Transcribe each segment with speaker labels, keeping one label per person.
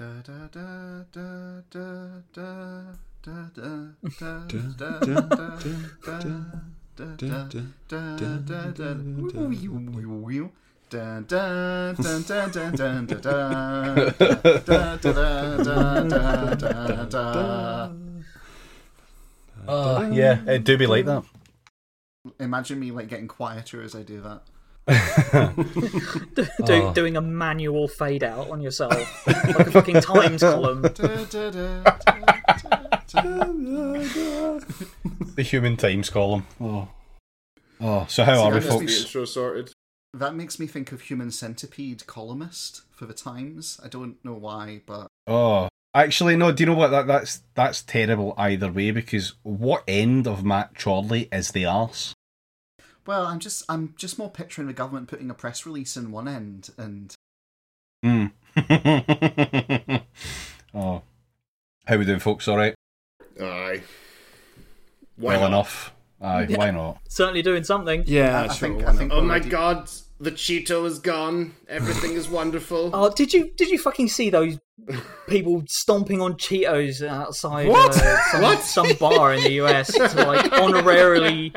Speaker 1: Da da da da da da da da da da da da da da da da Dun, dun, dun, dun, dun, dun, dun, dun. Da, da, da, da, da, da, da.
Speaker 2: Oh, yeah, it do be like that.
Speaker 1: Imagine me like getting quieter as I do that.
Speaker 3: Do,
Speaker 2: Oh.
Speaker 3: Doing a manual fade out on yourself, like a fucking Times column.
Speaker 2: The human times column. Oh. Oh, so how
Speaker 1: See,
Speaker 2: are we,
Speaker 1: I just
Speaker 4: The intro sorted.
Speaker 1: That makes me think of Human Centipede columnist for the Times. I don't know why, but
Speaker 2: Oh, actually, no. Do you know what? That that's that's terrible either way because what end of Matt Chorley is the arse?
Speaker 1: Well, I'm just I'm just more picturing the government putting a press release in one end and
Speaker 2: Hmm. oh, how we doing, folks? All right.
Speaker 4: Aye. Why
Speaker 2: well
Speaker 4: not?
Speaker 2: enough. Aye, why not?
Speaker 3: Certainly doing something.
Speaker 5: Yeah,
Speaker 1: I, I
Speaker 5: sure.
Speaker 1: think I think
Speaker 4: Oh my
Speaker 1: already-
Speaker 4: god, the Cheeto is gone. Everything is wonderful.
Speaker 3: Oh, did you did you fucking see those people stomping on Cheetos outside
Speaker 4: What?
Speaker 3: Uh, some,
Speaker 4: What?
Speaker 3: some bar in the US to like honorarily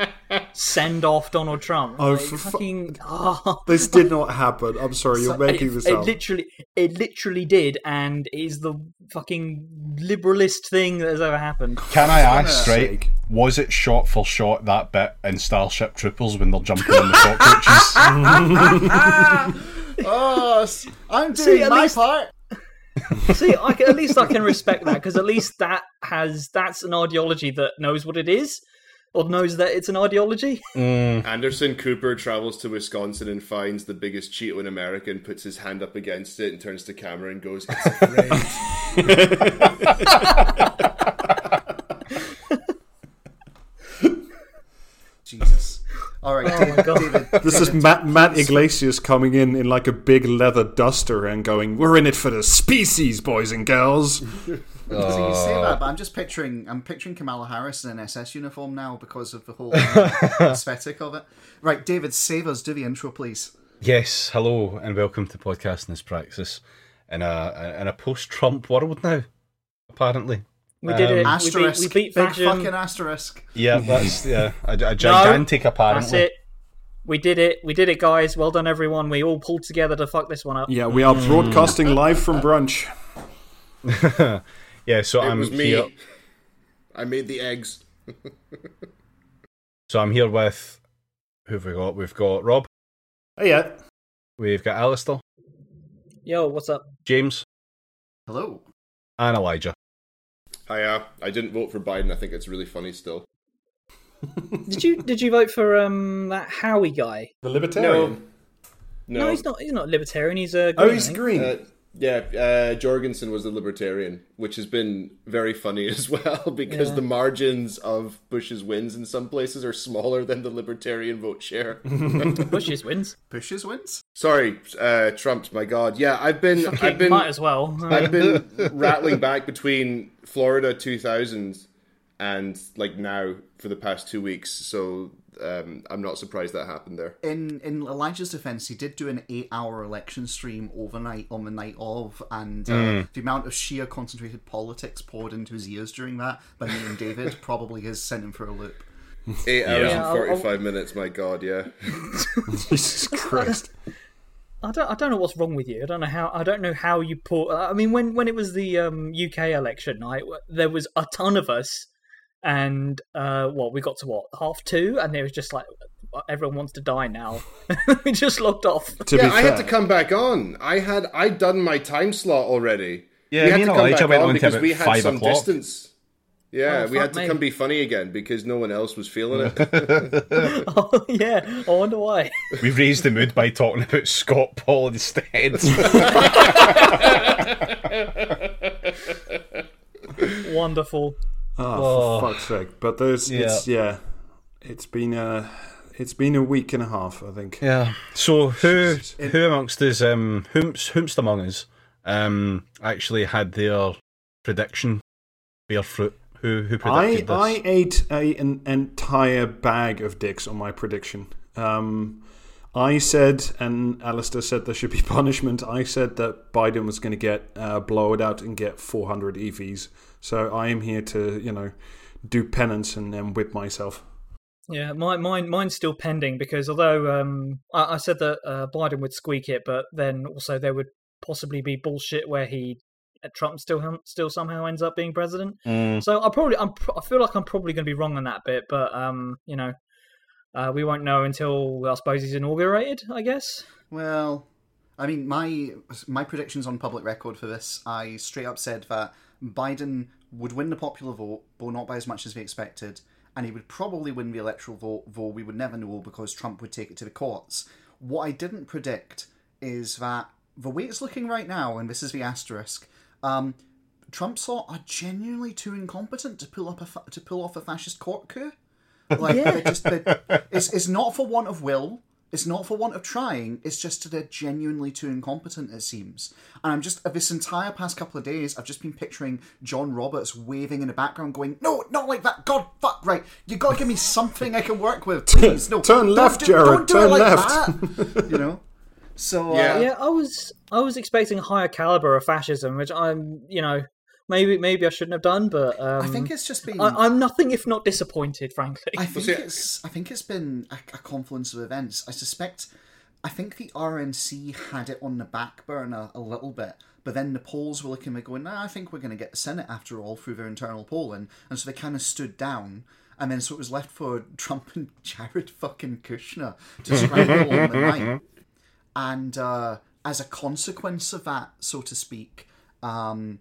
Speaker 3: send off Donald Trump?
Speaker 5: Oh,
Speaker 3: Like,
Speaker 5: for fu-
Speaker 3: fucking oh.
Speaker 5: This did not happen. I'm sorry, you're
Speaker 3: So-
Speaker 5: making
Speaker 3: it,
Speaker 5: this
Speaker 3: it
Speaker 5: up.
Speaker 3: literally it literally did and is the fucking liberalist thing that has ever happened.
Speaker 2: Can I ask, right?
Speaker 5: sake.
Speaker 2: Was it shot for shot that bit in Starship Troopers when they're jumping on the cockroaches?
Speaker 1: Oh, s- I'm doing
Speaker 3: at
Speaker 1: my
Speaker 3: least-
Speaker 1: part.
Speaker 3: See, I can, at least I can respect that because at least that has that's an ideology that knows what it is or knows that it's an ideology.
Speaker 2: Mm,
Speaker 4: Anderson Cooper travels to Wisconsin and finds the biggest Cheeto in America and puts his hand up against it and turns to camera and goes, It's afraid.
Speaker 1: Jesus. All right,
Speaker 3: Oh my God.
Speaker 1: David.
Speaker 5: This is Matt, Matt Yglesias coming in in like a big leather duster and going, "We're in it for the species, boys and girls."
Speaker 1: So you say that, but I'm just picturing I'm picturing Kamala Harris in an SS uniform now because of the whole uh, aesthetic of it. Right, David, save us. Do the intro, please.
Speaker 2: yes, hello and welcome to Podcasting as Praxis in a in a post-Trump world now. Apparently,
Speaker 3: We did
Speaker 2: Um,
Speaker 3: it. We beat,
Speaker 1: Asterisk.
Speaker 3: we beat
Speaker 1: Big
Speaker 3: fashion.
Speaker 1: fucking asterisk.
Speaker 2: yeah, that's yeah, a, a gigantic apparently.
Speaker 3: That's it. We did it. We did it, guys. Well done, everyone. We all pulled together to fuck this one up.
Speaker 5: Yeah, we are broadcasting live from brunch.
Speaker 2: Yeah, so
Speaker 4: It
Speaker 2: I'm
Speaker 4: was me.
Speaker 2: here.
Speaker 4: I made the eggs.
Speaker 2: So I'm here with who have we got? We've got Rob.
Speaker 5: Hey, yeah,
Speaker 2: We've got Alistair,
Speaker 3: Yo, what's up?
Speaker 2: James,
Speaker 1: Hello.
Speaker 2: and Elijah.
Speaker 4: Hiya. I didn't vote for Biden. I think it's really funny still.
Speaker 3: Did you did you vote for um that Howie guy?
Speaker 5: the libertarian.
Speaker 4: No.
Speaker 3: No, he's not. He's not libertarian. He's a.
Speaker 5: Oh,
Speaker 3: green,
Speaker 5: he's green.
Speaker 4: Uh, yeah, uh, Jorgensen was the libertarian, which has been very funny as well because
Speaker 3: Yeah.
Speaker 4: the margins of Bush's wins in some places are smaller than the libertarian vote share.
Speaker 3: Bush's wins.
Speaker 1: Bush's wins.
Speaker 4: Sorry, uh, Trump's. My God, yeah, I've been, I've been,
Speaker 3: Might as well.
Speaker 4: I've been rattling back between Florida 2000 and like now for the past two weeks, so um, I'm not surprised that happened there.
Speaker 1: In in Elijah's defense, he did do an eight-hour election stream overnight on the night of, and uh, the amount of sheer concentrated politics poured into his ears during that by me and David probably has sent him for a loop.
Speaker 4: Eight hours
Speaker 3: Yeah,
Speaker 4: and
Speaker 3: I'll-
Speaker 4: 45 minutes. My God, yeah.
Speaker 5: Jesus Christ.
Speaker 3: I don't. I don't know what's wrong with you. I don't know how. I don't know how you put. I mean, when when it was the um, UK election night, there was a ton of us, and uh, what we got to what half two, and it was just like everyone wants to die now. we just logged off.
Speaker 5: To
Speaker 4: yeah, I
Speaker 5: fair,
Speaker 4: had to come back on. I had I'd done my time slot already.
Speaker 2: Yeah,
Speaker 4: we had to come back on
Speaker 2: on
Speaker 4: because we had some
Speaker 2: o'clock.
Speaker 4: distance. Yeah,
Speaker 3: Oh,
Speaker 4: we had to
Speaker 3: me.
Speaker 4: come be funny again because no one else was feeling it.
Speaker 3: oh yeah, I wonder why.
Speaker 2: We raised the mood by talking about Scott Paul instead.
Speaker 3: Wonderful.
Speaker 5: Oh, for fuck's sake! But there's, it's yeah, it's been a, it's been a week and a half, I think.
Speaker 2: yeah. So who who amongst us, um, whomst, whomst among us, um, actually had their prediction bear fruit? Who who
Speaker 5: I
Speaker 2: predicted this?
Speaker 5: I ate a, an entire bag of dicks on my prediction. Um, I said, and Alistair said there should be punishment. I said that Biden was going to get uh, blow it out and get 400 EVs. So I am here to, you know, do penance and then whip myself.
Speaker 3: Yeah, my, mine mine's still pending because although um, I, I said that uh, Biden would squeak it, but then also there would possibly be bullshit where he uh, Trump still still somehow ends up being president.
Speaker 2: Mm.
Speaker 3: So I probably I'm I feel like I'm probably going to be wrong on that bit, but um, you know, uh, we won't know until I suppose he's inaugurated. I guess.
Speaker 1: Well, I mean, my my predictions on public record for this, I straight up said that Biden would win the popular vote, but not by as much as we expected, and he would probably win the electoral vote, though we would never know because Trump would take it to the courts. What I didn't predict is that the way it's looking right now, and this is the asterisk, um, Trump saw are genuinely too incompetent to pull up a fa- to pull off a fascist court coup. Like, they're just, they're, it's it's not for want of will. It's not for want of trying. It's just that they're genuinely too incompetent. It seems, and I'm just this entire past couple of days, I've just been picturing John Roberts waving in the background, going, "No, not like that. God, fuck, right. You got to give me something I can work with, please. No,
Speaker 5: Turn
Speaker 1: don't
Speaker 5: left,
Speaker 1: do-
Speaker 5: Jared,
Speaker 1: Don't do
Speaker 5: turn
Speaker 1: it like
Speaker 5: left."
Speaker 1: that. You know. So
Speaker 4: Yeah.
Speaker 1: uh,
Speaker 3: Yeah, I was I was expecting a higher caliber of fascism, which I'm you know maybe maybe I shouldn't have done, but um,
Speaker 1: I think it's just been.
Speaker 3: I, I'm nothing if not disappointed, frankly.
Speaker 1: I think
Speaker 4: see-
Speaker 1: it's I think it's been a, a confluence of events. I suspect I think the RNC had it on the back burner a little bit, but then the polls were looking at going, nah, I think we're going to get the Senate after all through their internal polling, and so they kind of stood down. And then so it was left for Trump and Jared fucking Kushner to scramble on the night. And uh, as a consequence of that, so to speak, um,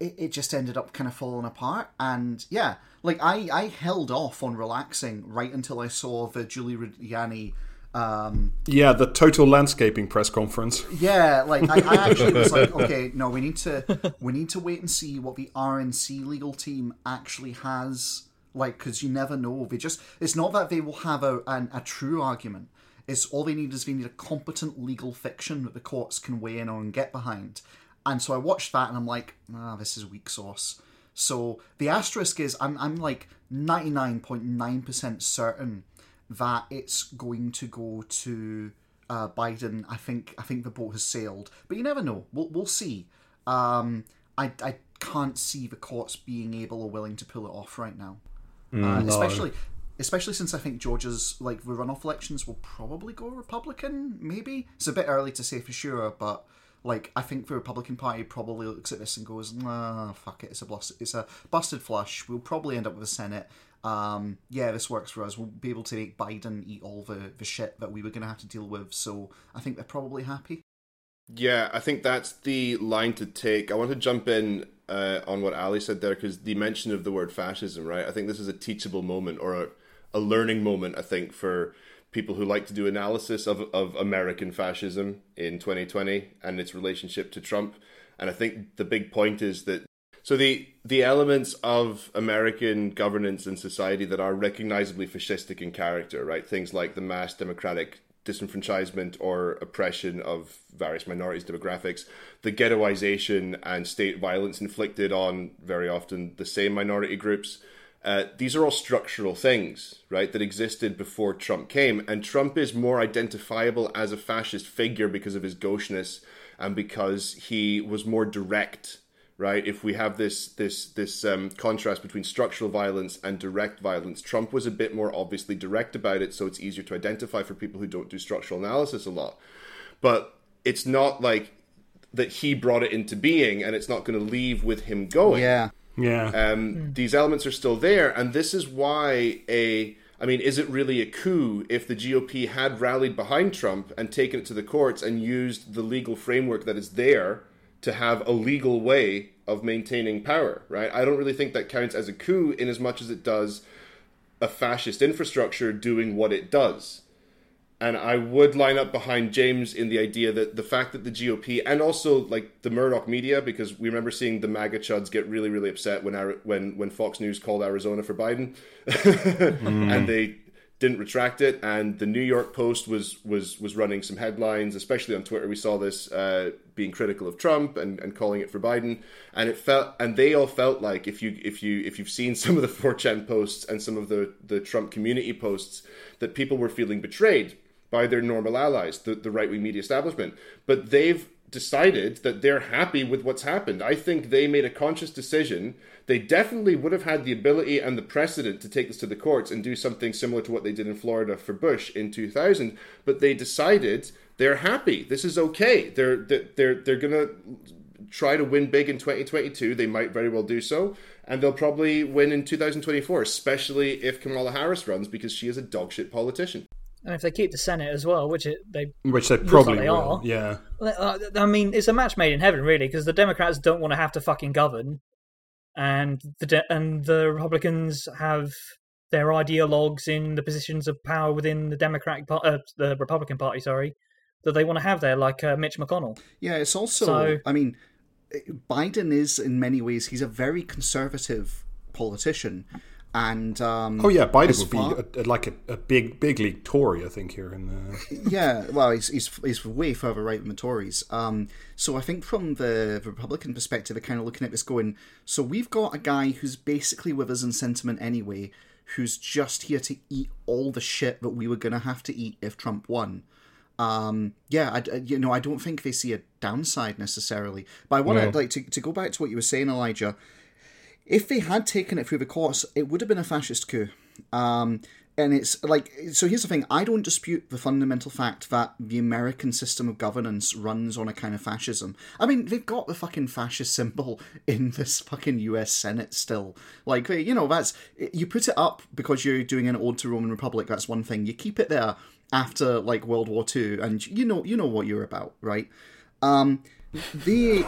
Speaker 1: it, it just ended up kind of falling apart. And yeah, like I, I held off on relaxing right until I saw the Rudy Giuliani. Um,
Speaker 5: Yeah, the total landscaping press conference.
Speaker 1: yeah, like I, I actually was like, okay, no, we need to we need to wait and see what the RNC legal team actually has. Like, because you never know. They just it's not that they will have a an, a true argument. It's all they need is they need a competent legal fiction that the courts can weigh in on and get behind. And so I watched that and I'm like, ah, this is weak sauce. So the asterisk is I'm I'm like ninety nine point nine percent certain that it's going to go to uh, Biden. I think I think the boat has sailed, but you never know. We'll we'll see. Um, I I can't see the courts being able or willing to pull it off right now, uh, especially especially since I think Georgia's like the runoff elections will probably go Republican. Maybe it's a bit early to say for sure, but. Like I think the Republican Party probably looks at this and goes, "Nah, fuck it, it's a bust, it's a busted flush. We'll probably end up with a Senate. Um, yeah, this works for us. We'll be able to make Biden eat all the, the shit that we were going to have to deal with. So I think they're probably happy.
Speaker 4: Yeah, I think that's the line to take. I want to jump in uh, on what Ali said there because the mention of the word fascism, right? I think this is a teachable moment or a, a learning moment, I think, for people who like to do analysis of, of American fascism in 2020 and its relationship to Trump. And I think the big point is that so the the elements of American governance and society that are recognizably fascistic in character, right? Things like the mass democratic disenfranchisement or oppression of various minorities demographics, the ghettoization and state violence inflicted on very often the same minority groups. Uh, these are all structural things, right, that existed before Trump came. And Trump is more identifiable as a fascist figure because of his gaucheness and because he was more direct right? If we have this this this um, contrast between structural violence and direct violence, Trump was a bit more obviously direct about it, so it's easier to identify for people who don't do structural analysis a lot. But it's not like that he brought it into being, and it's not going to leave with him going.
Speaker 1: Yeah.
Speaker 5: Yeah.
Speaker 4: Um, These elements are still there, and this is why a. I mean, is it really a coup if the GOP had rallied behind Trump and taken it to the courts and used the legal framework that is there to have a legal way of maintaining power, right? I don't really think that counts as a coup in as much as it does a fascist infrastructure doing what it does. And I would line up behind James in the idea that the fact that the GOP and also like the Murdoch media, because we remember seeing the MAGA chuds get really, really upset when Ari- when when Fox News called Arizona for Biden, and they didn't retract it. And the New York Post was was was running some headlines, especially on Twitter. We saw this uh, being critical of Trump and, and calling it for Biden, and it felt and they all felt like if you if you if you've seen some of the 4chan posts and some of the the Trump community posts, that people were feeling betrayed by their normal allies, the, the right wing media establishment. But they've decided that they're happy with what's happened. I think they made a conscious decision. They definitely would have had the ability and the precedent to take this to the courts and do something similar to what they did in Florida for Bush in 2000, but they decided they're happy. This is okay. They're they're they're going to try to win big in 2022. They might very well do so, and they'll probably win in 2024, especially if Kamala Harris runs because she is a dogshit politician.
Speaker 3: And if they keep the Senate as well, which it, they
Speaker 5: Which they probably
Speaker 3: like they
Speaker 5: will.
Speaker 3: are.
Speaker 5: Yeah.
Speaker 3: Uh, I mean, it's a match made in heaven, really, because the Democrats don't want to have to fucking govern, and the de- and the Republicans have their ideologues in the positions of power within the Democratic, par- uh, the Republican Party, sorry, that they want to have there, like uh, Mitch McConnell.
Speaker 1: Yeah, it's also.
Speaker 3: So-
Speaker 1: I mean, Biden is in many ways he's a very conservative politician, and um,
Speaker 5: Oh yeah, Biden
Speaker 1: as
Speaker 5: would be
Speaker 1: far-
Speaker 5: a, a- like a, a big big league Tory, I think, here in the.
Speaker 1: yeah, well, he's, he's he's way further right than the Tories. Um, so I think from the Republican perspective, they're kind of looking at this going. So we've got a guy who's basically with us in sentiment anyway, who's just here to eat all the shit that we were going to have to eat if Trump won. Um, yeah, I, you know, I don't think they see a downside necessarily. But I want to like to, to go back to what you were saying, Elijah. If they had taken it through the courts, it would have been a fascist coup. Um, and it's like so. Here's the thing: I don't dispute the fundamental fact that the American system of governance runs on a kind of fascism. I mean, they've got the fucking fascist symbol in this fucking U.S. Senate still. Like, you know, that's you put it up because you're doing an ode to Roman Republic. That's one thing. You keep it there after like World War ii and you know, you know what you're about, right? Um, the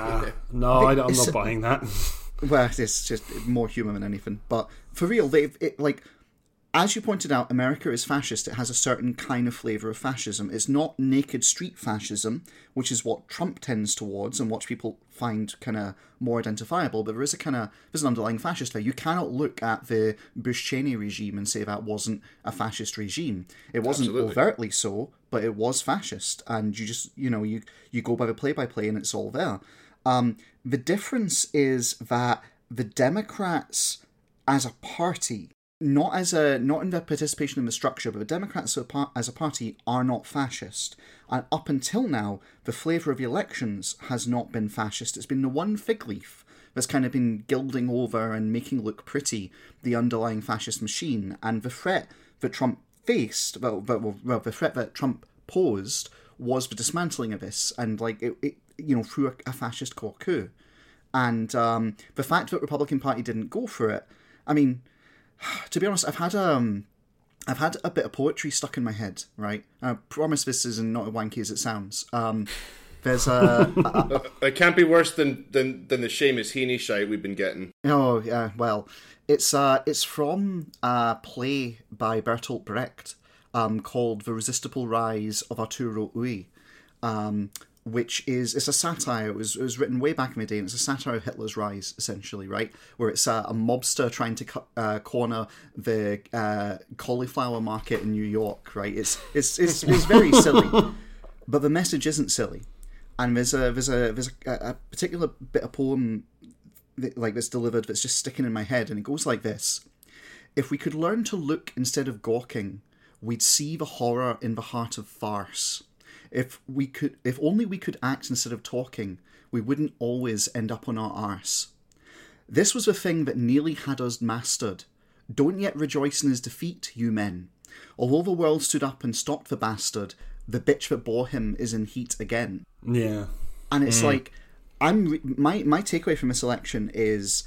Speaker 5: No, I, I'm not buying that.
Speaker 1: well, it's just more human than anything. But for real, they've it, like, as you pointed out, America is fascist. It has a certain kind of flavor of fascism. It's not naked street fascism, which is what Trump tends towards and what people find kind of more identifiable. But there is a kind of there's an underlying fascist there. You cannot look at the Bush Cheney regime and say that wasn't a fascist regime. It wasn't
Speaker 4: Absolutely.
Speaker 1: overtly so, but it was fascist. And you just you know you you go by the play by play and it's all there. Um, the difference is that the Democrats, as a party, not as a not in their participation in the structure, but the Democrats as a, party are not fascist. And up until now, the flavour of the elections has not been fascist. It's been the one fig leaf that's kind of been gilding over and making look pretty the underlying fascist machine. And the threat that Trump faced, well, well, well the threat that Trump posed was the dismantling of this, and like it, it you know, through a, a fascist core coup. And um, the fact that Republican Party didn't go for it, I mean, to be honest, I've had um, I've had a bit of poetry stuck in my head. Right, I promise this isn't not as wanky as it sounds. Um, there's a, a,
Speaker 4: It can't be worse than than, than the Seamus Heaney shite we've been getting.
Speaker 1: Oh yeah, well, it's uh, it's from a play by Bertolt Brecht, um, called "The Resistible Rise of Arturo Ui," um, which is it's a satire. It was it was written way back in the day, and it's a satire of Hitler's rise, essentially, right? Where it's a, a mobster trying to cut, uh, corner the uh, cauliflower market in New York, right? It's it's it's, it's very silly, but the message isn't silly. And there's a there's a there's a, a particular bit of poem that, like that's delivered that's just sticking in my head, and it goes like this: If we could learn to look instead of gawking, we'd see the horror in the heart of farce. If we could, if only we could act instead of talking, we wouldn't always end up on our arse. This was the thing that nearly had us mastered. Don't yet rejoice in his defeat, you men. Although the world stood up and stopped the bastard, the bitch that bore him is in heat again
Speaker 5: Yeah.
Speaker 1: and it's mm. like I'm re- my my takeaway from this election is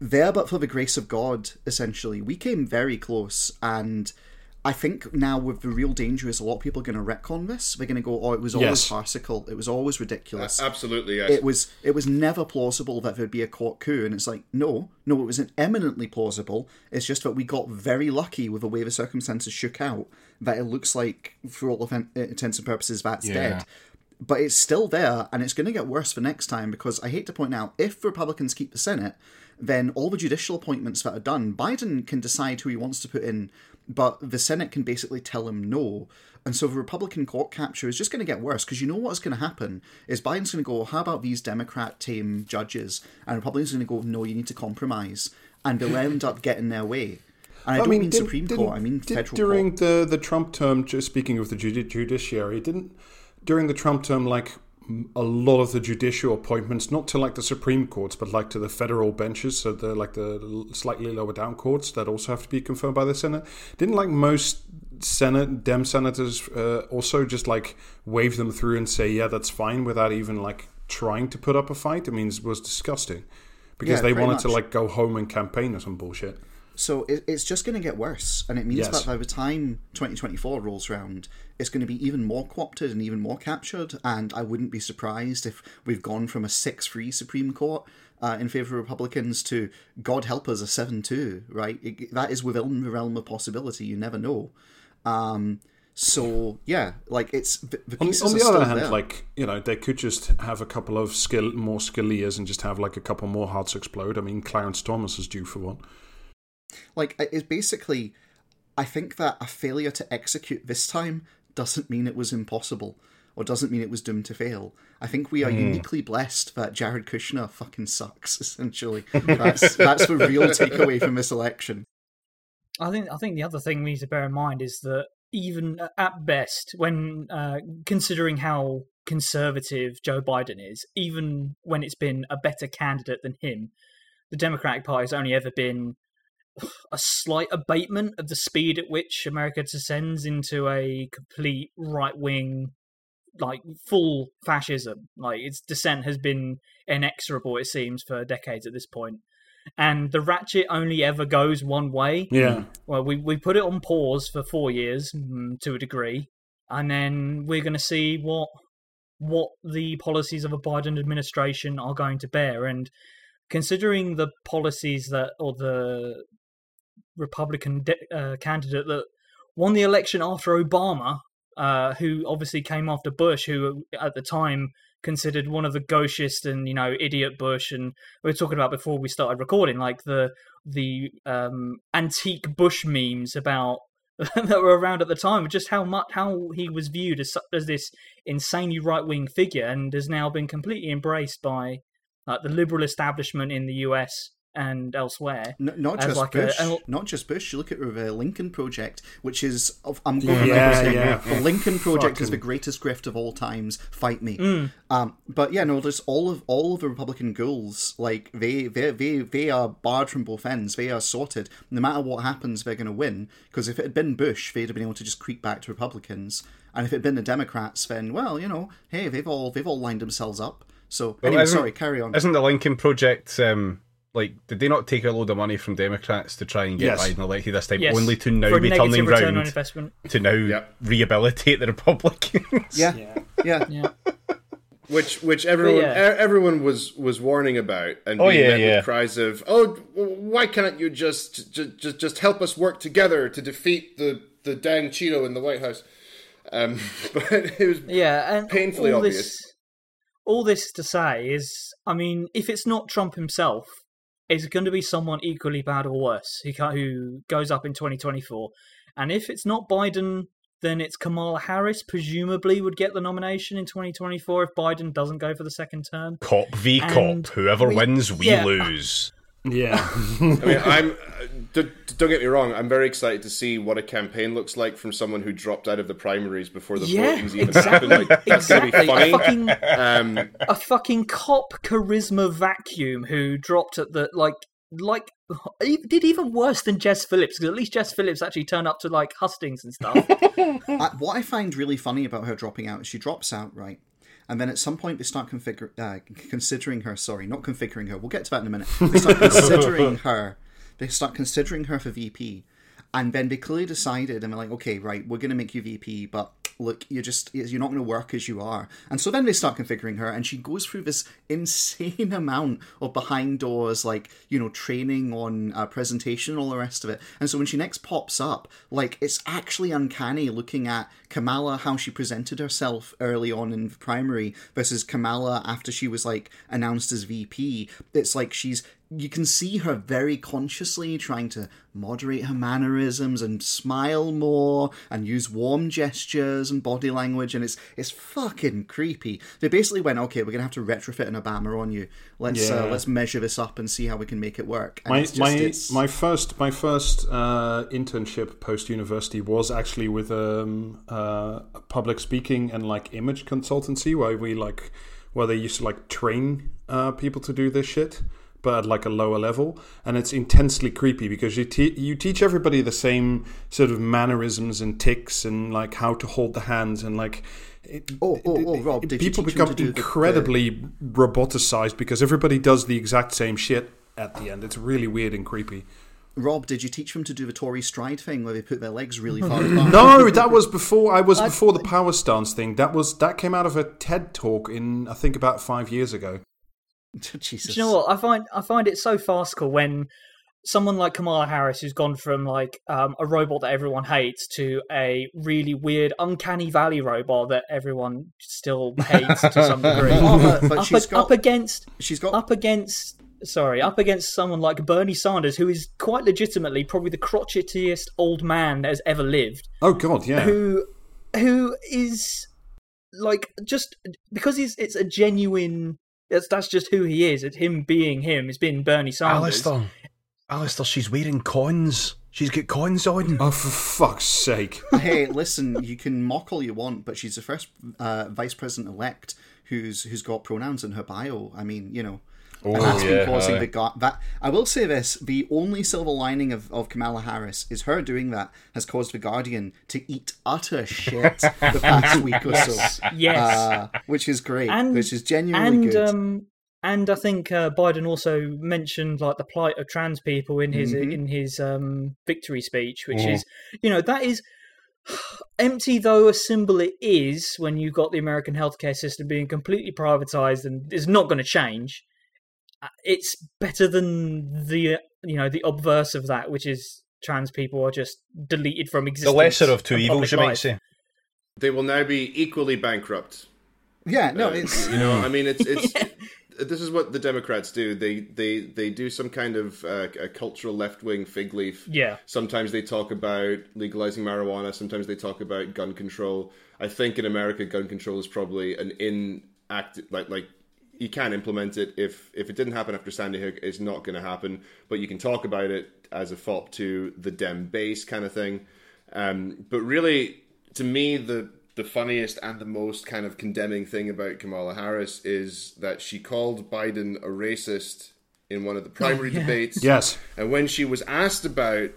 Speaker 1: there, but for the grace of God, essentially, we came very close, and I think now with the real danger is a lot of people are going to retcon this. They're going to go, "Oh, it was always
Speaker 5: Yes.
Speaker 1: farcical. It was always ridiculous."
Speaker 4: Absolutely, yes.
Speaker 1: it was it was never plausible that there'd be a court coup and it's like no no it was eminently plausible it's just that we got very lucky with the way the circumstances shook out that it looks like for all of intents and purposes that's dead but it's still there and it's going to get worse for next time because i hate to point out if republicans keep the senate then all the judicial appointments that are done biden can decide who he wants to put in but the senate can basically tell him no and so the Republican court capture is just going to get worse because you know what's going to happen is Biden's going to go, how about these Democrat tame judges? And Republicans are going to go, no, you need to compromise. And they'll end up getting their way. And I don't mean,
Speaker 5: didn't-
Speaker 1: Supreme
Speaker 5: didn't-
Speaker 1: Court. I mean
Speaker 5: did-
Speaker 1: federal
Speaker 5: during
Speaker 1: court.
Speaker 5: the the Trump term. Just speaking of the judi- judiciary, didn't during the Trump term, like a lot of the judicial appointments, not to like the Supreme Courts, but like to the federal benches, so the like the slightly lower down courts that also have to be confirmed by the Senate. Didn't like most Senate Dem senators uh, also just like wave them through and say, yeah, that's fine, without even like trying to put up a fight. I mean, it was disgusting because
Speaker 1: Yeah,
Speaker 5: they wanted to like go home and campaign or some bullshit.
Speaker 1: So it, it's just going to get worse, and it means
Speaker 5: Yes.
Speaker 1: that by the time 2024 rolls around, it's going to be even more co-opted and even more captured. And I wouldn't be surprised if we've gone from a six-three Supreme Court uh, in favor of Republicans to, God help us, a seven-two. Right? It, that is within the realm of possibility. You never know. Um, so yeah, like it's the, the
Speaker 5: On, on the other hand,
Speaker 1: there.
Speaker 5: like you know, they could just have a couple of skill more Scalias and just have like a couple more hearts explode. I mean, Clarence Thomas is due for one.
Speaker 1: Like it's basically i think that a failure to execute this time doesn't mean it was impossible or doesn't mean it was doomed to fail. I think we are uniquely blessed that jared kushner fucking sucks essentially. That's that's the real takeaway from this election.
Speaker 3: I think I think the other thing we need to bear in mind is that even at best, when uh, considering how conservative Joe Biden is, even when it's been a better candidate than him, the Democratic Party has only ever been a slight abatement of the speed at which America descends into a complete right wing, like full fascism. Like its descent has been inexorable, it seems, for decades at this point. And the ratchet only ever goes one way.
Speaker 5: Yeah,
Speaker 3: Well, we, we put it on pause for four years mm, to a degree, and then we're going to see what what the policies of a Biden administration are going to bear. And considering the policies that, or the Republican de- uh, candidate that won the election after Obama, uh, who obviously came after Bush, who at the time considered one of the gauchist and you know idiot Bush, and we were talking about before we started recording, like the the um, antique Bush memes about that were around at the time, just how much how he was viewed as as this insanely right wing figure, and has now been completely embraced by like the liberal establishment in the U.S. and elsewhere.
Speaker 1: N- not just
Speaker 3: like a-
Speaker 1: Bush,
Speaker 3: an-
Speaker 1: not just Bush. You look at the Lincoln Project, which is of, I'm going
Speaker 5: Yeah,
Speaker 1: to
Speaker 5: yeah.
Speaker 1: the Lincoln Project is the greatest grift of all times. Fight me. Um, but yeah, no, there's all of all of the Republican ghouls. Like they they they they are barred from both ends. They are sorted. No matter what happens, they're going to win. Because if it had been Bush, they'd have been able to just creep back to Republicans. And if it had been the Democrats, then well, you know, hey, they've all they've all lined themselves up. So
Speaker 2: Well,
Speaker 1: anyway, sorry, carry on.
Speaker 2: Isn't the Lincoln Project um, like? Did they not take a load of money from Democrats to try and get
Speaker 5: Yes.
Speaker 2: Biden elected this time,
Speaker 3: Yes,
Speaker 2: only to now
Speaker 3: for
Speaker 2: be turning
Speaker 3: return on
Speaker 2: round to now
Speaker 4: Yep.
Speaker 2: rehabilitate the Republicans?
Speaker 1: Yeah, yeah.
Speaker 3: Yeah.
Speaker 4: which which everyone
Speaker 3: yeah.
Speaker 4: e- everyone was was warning about and
Speaker 2: Oh,
Speaker 4: being
Speaker 2: yeah,
Speaker 4: met
Speaker 2: yeah.
Speaker 4: with cries of oh why can't you just just just, just help us work together to defeat the the dang Cheeto in the White House um but it was
Speaker 3: Yeah, and
Speaker 4: Painfully
Speaker 3: all
Speaker 4: obvious.
Speaker 3: This, all this to say is, I mean, if it's not Trump himself, it's going to be someone equally bad or worse who ca- who goes up in 2024. And if it's not Biden, then it's Kamala Harris. Presumably, would get the nomination in 2024 if Biden doesn't go for the second term.
Speaker 2: Cop v
Speaker 3: And
Speaker 2: cop. Whoever
Speaker 3: we-
Speaker 2: wins, we
Speaker 3: yeah.
Speaker 2: lose.
Speaker 5: yeah.
Speaker 4: I mean I'm uh, d- don't get me wrong I'm very excited to see what a campaign looks like from someone who dropped out of the primaries before the
Speaker 3: Yeah,
Speaker 4: voting's even
Speaker 3: exactly,
Speaker 4: happened like that's
Speaker 3: exactly.
Speaker 4: gonna be funny
Speaker 3: A fucking
Speaker 4: um
Speaker 3: a fucking cop charisma vacuum who dropped at the like like did even worse than Jess Phillips because at least Jess Phillips actually turned up to like hustings and stuff.
Speaker 1: I, what I find really funny about her dropping out is she drops out, right? And then at some point they start configure, uh, considering her. Sorry, not configuring her. We'll get to that in a minute. They start considering her. They start considering her for VP, and then they clearly decided, and they're like, okay, right, we're going to make you VP, but look, you're just you're not going to work as you are. And so then they start configuring her, and she goes through this insane amount of behind doors, like you know, training on uh, presentation, all the rest of it. And so when she next pops up, like it's actually uncanny looking at Kamala how she presented herself early on in primary versus Kamala after she was like announced as VP. It's like she's you can see her very consciously trying to moderate her mannerisms and smile more and use warm gestures and body language and it's it's fucking creepy. They basically went, okay, we're gonna have to retrofit an Obama on you. Let's uh, let's measure this up and see how we can make it work. And
Speaker 5: my
Speaker 1: it's just,
Speaker 5: my my first my first uh, internship post university was actually with um, uh, a public speaking and like image consultancy where we like where they used to like train uh, people to do this shit but at like a lower level and it's intensely creepy because you te- you teach everybody the same sort of mannerisms and ticks and like how to hold the hands and like it,
Speaker 1: Oh, oh, oh, Rob, did you
Speaker 5: people
Speaker 1: teach 'em
Speaker 5: become
Speaker 1: to do the- the-
Speaker 5: incredibly roboticized because everybody does the exact same shit at the end it's really weird and creepy
Speaker 1: Rob, did you teach them to do the Tory stride thing where they put their legs really far apart?
Speaker 5: No, that was before I was before the power stance thing. That was that came out of a TED talk in I think about five years ago.
Speaker 1: Jesus.
Speaker 3: Do you know what? I find I find it so farcical when someone like Kamala Harris, who's gone from like um, a robot that everyone hates to a really weird, uncanny valley robot that everyone still hates to some degree.
Speaker 1: Oh, but, but
Speaker 3: up,
Speaker 1: she's
Speaker 3: ag-
Speaker 1: got
Speaker 3: up against
Speaker 1: she's got
Speaker 3: up against sorry up against someone like Bernie Sanders, who is quite legitimately probably the crotchetiest old man that has ever lived
Speaker 5: Oh God, yeah.
Speaker 3: who who is like just because he's it's a genuine that's that's just who he is it's him being him it's been bernie sanders
Speaker 2: Alistair, Alistair, she's wearing cons. She's got cons on.
Speaker 5: Oh, for fuck's sake!
Speaker 1: hey, listen, you can mock all you want, but she's the first uh, vice president elect who's who's got pronouns in her bio. I mean, you know.
Speaker 2: Oh,
Speaker 1: and that's
Speaker 2: yeah,
Speaker 1: been causing
Speaker 2: aye.
Speaker 1: the go- that I will say this: the only silver lining of, of Kamala Harris is her doing that has caused the Guardian to eat utter shit the past week or so.
Speaker 3: yes
Speaker 1: Uh, which is great,
Speaker 3: And-
Speaker 1: which is genuinely
Speaker 3: and
Speaker 1: good.
Speaker 3: um and i think uh, biden also mentioned like the plight of trans people in his
Speaker 1: Mhm.
Speaker 3: in his um victory speech which
Speaker 2: Mhm.
Speaker 3: is you know that is empty though a symbol it is when you've got the american healthcare system being completely privatized and is not going to change it's better than the uh, you know the obverse of that which is trans people are just deleted from existence.
Speaker 2: The lesser of two evils,
Speaker 3: public
Speaker 2: you might say.
Speaker 4: They will now be equally bankrupt.
Speaker 1: yeah, no,
Speaker 4: Uh,
Speaker 1: it's
Speaker 4: you know, I mean, it's it's. This is what the Democrats do. They they they do some kind of uh, a cultural left wing fig leaf.
Speaker 3: yeah
Speaker 4: Sometimes they talk about legalizing marijuana. Sometimes they talk about gun control. I think in America, gun control is probably an inact like like you can implement it. If if it didn't happen after Sandy Hook, it's not going to happen. But you can talk about it as a fop to the Dem base kind of thing. Um, but really, to me, the the funniest and the most kind of condemning thing about Kamala Harris is that she called Biden a racist in one of the primary debates.
Speaker 5: Yes,
Speaker 4: And when she was asked about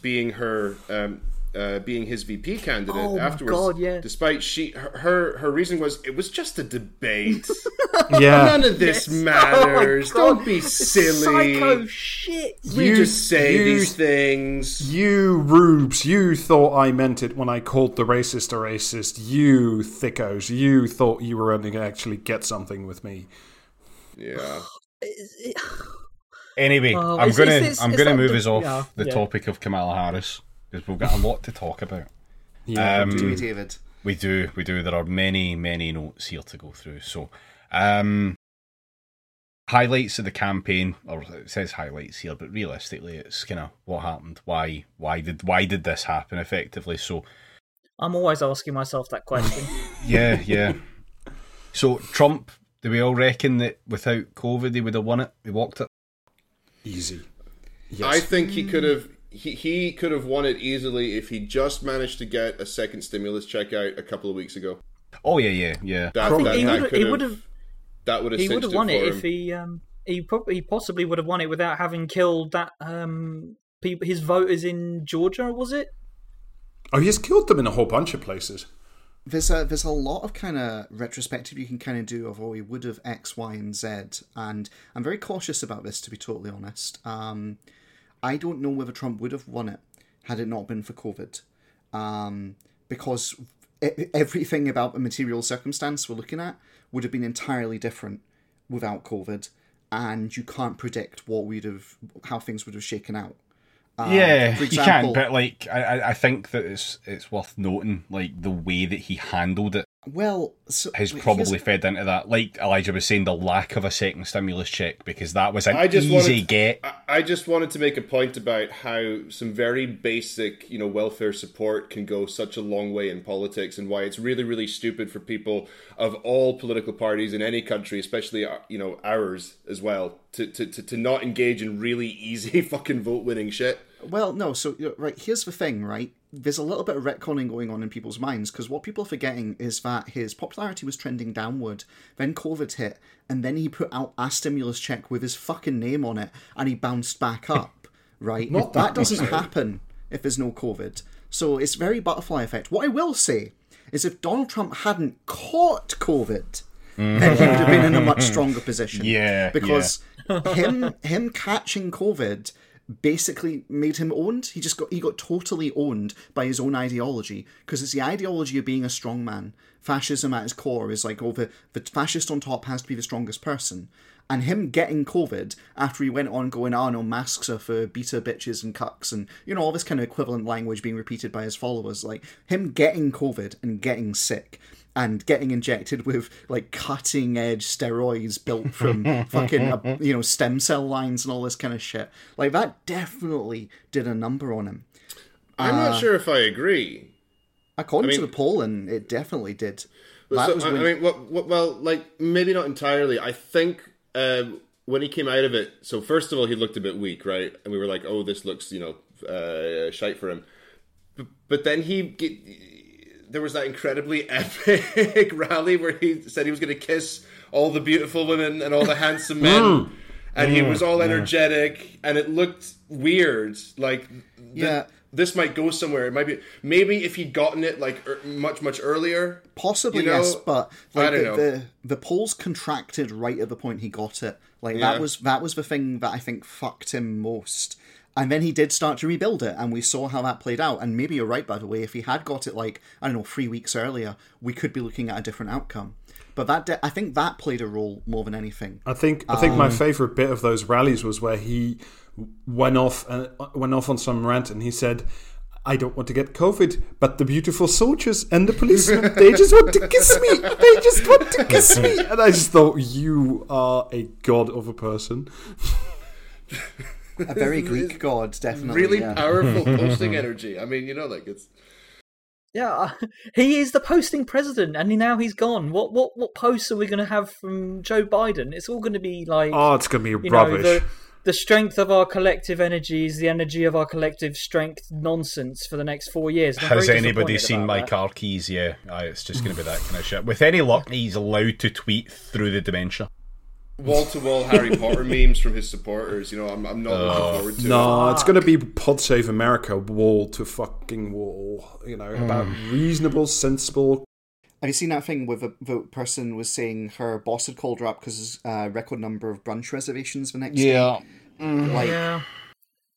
Speaker 4: being her, um, uh, being his VP candidate
Speaker 3: Oh my
Speaker 4: afterwards,
Speaker 3: God, yeah.
Speaker 4: despite she her her, her reason was it was just a debate.
Speaker 5: yeah.
Speaker 4: None of this
Speaker 3: Yes.
Speaker 4: matters.
Speaker 3: Oh.
Speaker 4: Don't be silly.
Speaker 3: psycho shit
Speaker 4: We
Speaker 5: You-
Speaker 4: just say
Speaker 5: you-
Speaker 4: these things.
Speaker 5: You rubes, you thought I meant it when I called the racist a racist. You thickos, you thought you were going to actually get something with me.
Speaker 4: Yeah.
Speaker 2: Anyway,
Speaker 3: Oh,
Speaker 2: I'm
Speaker 3: it's-
Speaker 2: gonna
Speaker 3: it's- it's-
Speaker 2: I'm
Speaker 3: it's
Speaker 2: gonna move
Speaker 3: the-
Speaker 2: us off
Speaker 3: yeah,
Speaker 2: the
Speaker 3: yeah.
Speaker 2: topic of Kamala Harris because we've got a lot to talk about.
Speaker 5: Yeah,
Speaker 2: Um,
Speaker 1: do we, David?
Speaker 2: We do, we do. There are many, many notes here to go through. So, um, highlights of the campaign, or it says highlights here, but realistically, it's kind of what happened. Why, why did, why did this happen? Effectively, so
Speaker 3: i'm always asking myself that question
Speaker 2: yeah, yeah. So Trump, do we all reckon that without COVID he would have won it? He walked it.
Speaker 5: easy.
Speaker 4: I think he could have he, he could have won it easily if he just managed to get a second stimulus check out a couple of weeks ago.
Speaker 2: Oh yeah, yeah, yeah.
Speaker 4: That,
Speaker 3: think
Speaker 4: that,
Speaker 3: he
Speaker 4: that
Speaker 3: would've-
Speaker 4: could
Speaker 3: he would've-
Speaker 4: that would have
Speaker 3: he would have won
Speaker 4: it
Speaker 3: it if he um he probably he possibly would have won it without having killed that um people his voters in Georgia was it?
Speaker 5: Oh, he's killed them in a whole bunch of places.
Speaker 1: There's a there's a lot of kind of retrospective you can kind of do of oh he would have X, Y, and Z, and I'm very cautious about this to be totally honest. Um, I don't know whether Trump would have won it had it not been for COVID, um, because everything about the material circumstance we're looking at would have been entirely different without COVID, and you can't predict what we'd have how things would have shaken out. Um,
Speaker 2: yeah,
Speaker 1: for
Speaker 2: you
Speaker 1: example-
Speaker 2: can, but like I, I- I think that it's it's worth noting like the way that he handled it
Speaker 1: Well, so,
Speaker 2: has
Speaker 1: here's-
Speaker 2: probably fed into that. Like Elijah was saying, the lack of a second stimulus check because that was an
Speaker 4: I just
Speaker 2: easy
Speaker 4: wanted-
Speaker 2: get.
Speaker 4: I- I just wanted to make a point about how some very basic, you know, welfare support can go such a long way in politics, and why it's really, really stupid for people of all political parties in any country, especially uh, you know ours as well, to to, to, to not engage in really easy fucking vote winning shit.
Speaker 1: Well, no. So right here's the thing, right? There's a little bit of retconning going on in people's minds because what people are forgetting is that his popularity was trending downward. Then COVID hit, and then he put out a stimulus check with his fucking name on it, and he bounced back up. Right?
Speaker 5: Not
Speaker 1: that
Speaker 5: that
Speaker 1: doesn't happen if there's no COVID. So it's very butterfly effect. What I will say is, if Donald Trump hadn't caught COVID, mm. then he would have been in a much stronger position.
Speaker 2: Yeah,
Speaker 1: because him him catching COVID basically made him owned. He just got he got totally owned by his own ideology because it's the ideology of being a strong man. Fascism at its core is like, oh, the, the fascist on top has to be the strongest person. And him getting COVID after he went on going, oh no, masks are for beta bitches and cucks, and you know all this kind of equivalent language being repeated by his followers. Like him getting COVID and getting sick and getting injected with like cutting edge steroids built from fucking uh, you know stem cell lines and all this kind of shit. Like that definitely did a number on him.
Speaker 4: I'm
Speaker 1: Uh,
Speaker 4: not sure if I agree.
Speaker 1: According
Speaker 4: I
Speaker 1: to the poll, and it definitely did. That
Speaker 4: So,
Speaker 1: was when,
Speaker 4: I mean, what, well, like maybe not entirely. I think um, when he came out of it, so first of all, he looked a bit weak, right? And we were like, "Oh, this looks, you know, uh, shite for him." But, but then he, there was that incredibly epic rally where he said he was going to kiss all the beautiful women and all the handsome men, and he was all energetic, and it looked weird, like th-
Speaker 1: Yeah.
Speaker 4: This might go somewhere. It might be maybe if he'd gotten it like er, much much earlier,
Speaker 1: possibly
Speaker 4: you know,
Speaker 1: yes, but
Speaker 4: I don't
Speaker 1: the,
Speaker 4: know.
Speaker 1: the the polls contracted right at the point he got it. Like
Speaker 4: Yeah.
Speaker 1: that was that was the thing that I think fucked him most. And then he did start to rebuild it, and we saw how that played out. And maybe you're right, by the way. If he had got it like I don't know three weeks earlier, we could be looking at a different outcome. But that de- I think that played a role more than anything.
Speaker 5: I think I think my favorite bit of those rallies was where he went off uh, went off on some rant and he said. I don't want to get COVID, but the beautiful soldiers and the policemen, they just want to kiss me. They just want to kiss me. And I just thought, you are a god of a person.
Speaker 1: A very Greek god, definitely.
Speaker 4: really
Speaker 1: yeah.
Speaker 4: powerful posting energy. I mean, you know, like it's
Speaker 3: Yeah, uh, he is the posting president, and now he's gone. What what what posts are we going to have from Joe Biden? It's all going to be like
Speaker 5: Oh, it's going to be rubbish.
Speaker 3: know the the strength of our collective energies, the energy of our collective strength nonsense for the next four years. And I'm
Speaker 2: Has anybody seen
Speaker 3: about
Speaker 2: my
Speaker 3: that.
Speaker 2: car keys? Yeah, aye, it's just going to be that kind of shit. With any luck, he's allowed to tweet through the dementia.
Speaker 4: Wall to wall Harry Potter memes from his supporters. You know, I'm, I'm not
Speaker 2: Oh.
Speaker 4: looking forward to it.
Speaker 5: It's going to be Pod Save America wall to fucking wall. You know, about reasonable, sensible.
Speaker 1: Have you seen that thing where the, the person was saying her boss had called her up because uh, record number of brunch reservations the next day? Like,
Speaker 3: Yeah,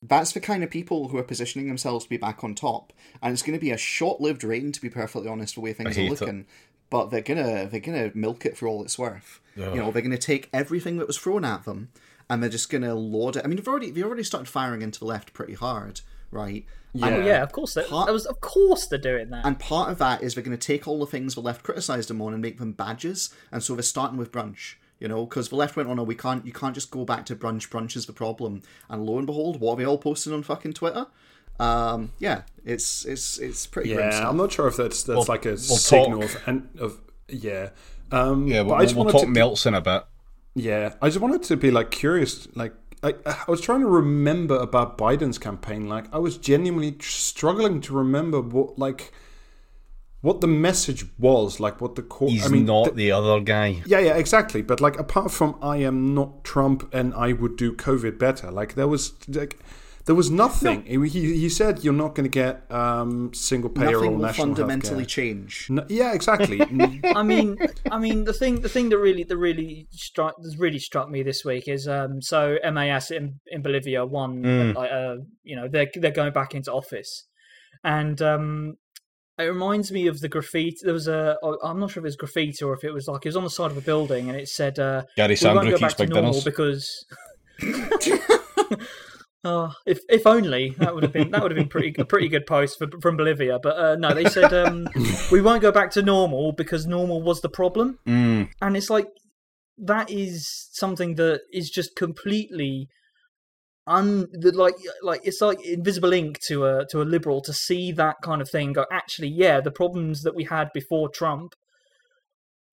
Speaker 1: that's the kind of people who are positioning themselves to be back on top, and it's going to be a short-lived reign, to be perfectly honest, the way things are
Speaker 2: looking. it.
Speaker 1: Looking. But they're gonna they're gonna milk it for all it's worth. You know, they're gonna take everything that was thrown at them, and they're just gonna load it. I mean, they've already they've already started firing into the left pretty hard, right?
Speaker 3: oh yeah, of course. That,
Speaker 1: Part-
Speaker 3: that was of course they're doing that.
Speaker 1: And part of that is they're going to take all the things the left criticised them on and make them badges. And so they're starting with brunch, you know, because the left went, oh no, we can't, you can't just go back to brunch. Brunch is the problem. And lo and behold, what are they all posting on fucking Twitter? Um, yeah, it's it's it's pretty
Speaker 5: Yeah,
Speaker 1: stuff.
Speaker 5: I'm not sure if that's that's
Speaker 2: We'll-
Speaker 5: like a
Speaker 2: we'll
Speaker 5: signal of of yeah. Um,
Speaker 2: Yeah,
Speaker 5: but
Speaker 2: we'll,
Speaker 5: I just
Speaker 2: we'll
Speaker 5: wanted
Speaker 2: talk
Speaker 5: to
Speaker 2: melts in a bit.
Speaker 5: Yeah, I just wanted to be like curious. Like, I, I was trying to remember about Biden's campaign. Like, I was genuinely tr- struggling to remember what like what the message was. Like, what the core.
Speaker 2: He's
Speaker 5: I mean,
Speaker 2: not
Speaker 5: th-
Speaker 2: the other guy.
Speaker 5: yeah, yeah, exactly. But like, apart from I am not Trump and I would do COVID better. Like, there was like. There was nothing. He, he said you're not going to get um, single payer
Speaker 1: Nothing
Speaker 5: or
Speaker 1: will
Speaker 5: national
Speaker 1: fundamentally
Speaker 5: healthcare.
Speaker 1: change.
Speaker 5: No, yeah, exactly.
Speaker 3: I mean, I mean, the thing, the thing that really, that really struck, that's really struck me this week is, um, so MAS in, in Bolivia won,
Speaker 2: Mm.
Speaker 3: like, uh, you know, they're they're going back into office, and um, it reminds me of the graffiti. There was a, oh, I'm not sure if it was graffiti or if it was like it was on the side of a building, and it said, uh,
Speaker 2: Gary
Speaker 3: "We won't
Speaker 2: Sandbrook eats
Speaker 3: back
Speaker 2: big
Speaker 3: normal
Speaker 2: dinners.
Speaker 3: because." Oh, if if only that would have been that would have been pretty a pretty good post for, from Bolivia. But uh, no, they said um, we won't go back to normal because normal was the problem,
Speaker 2: Mm.
Speaker 3: and it's like that is something that is just completely un like like it's like invisible ink to a to a liberal to see that kind of thing. Go actually, yeah, the problems that we had before Trump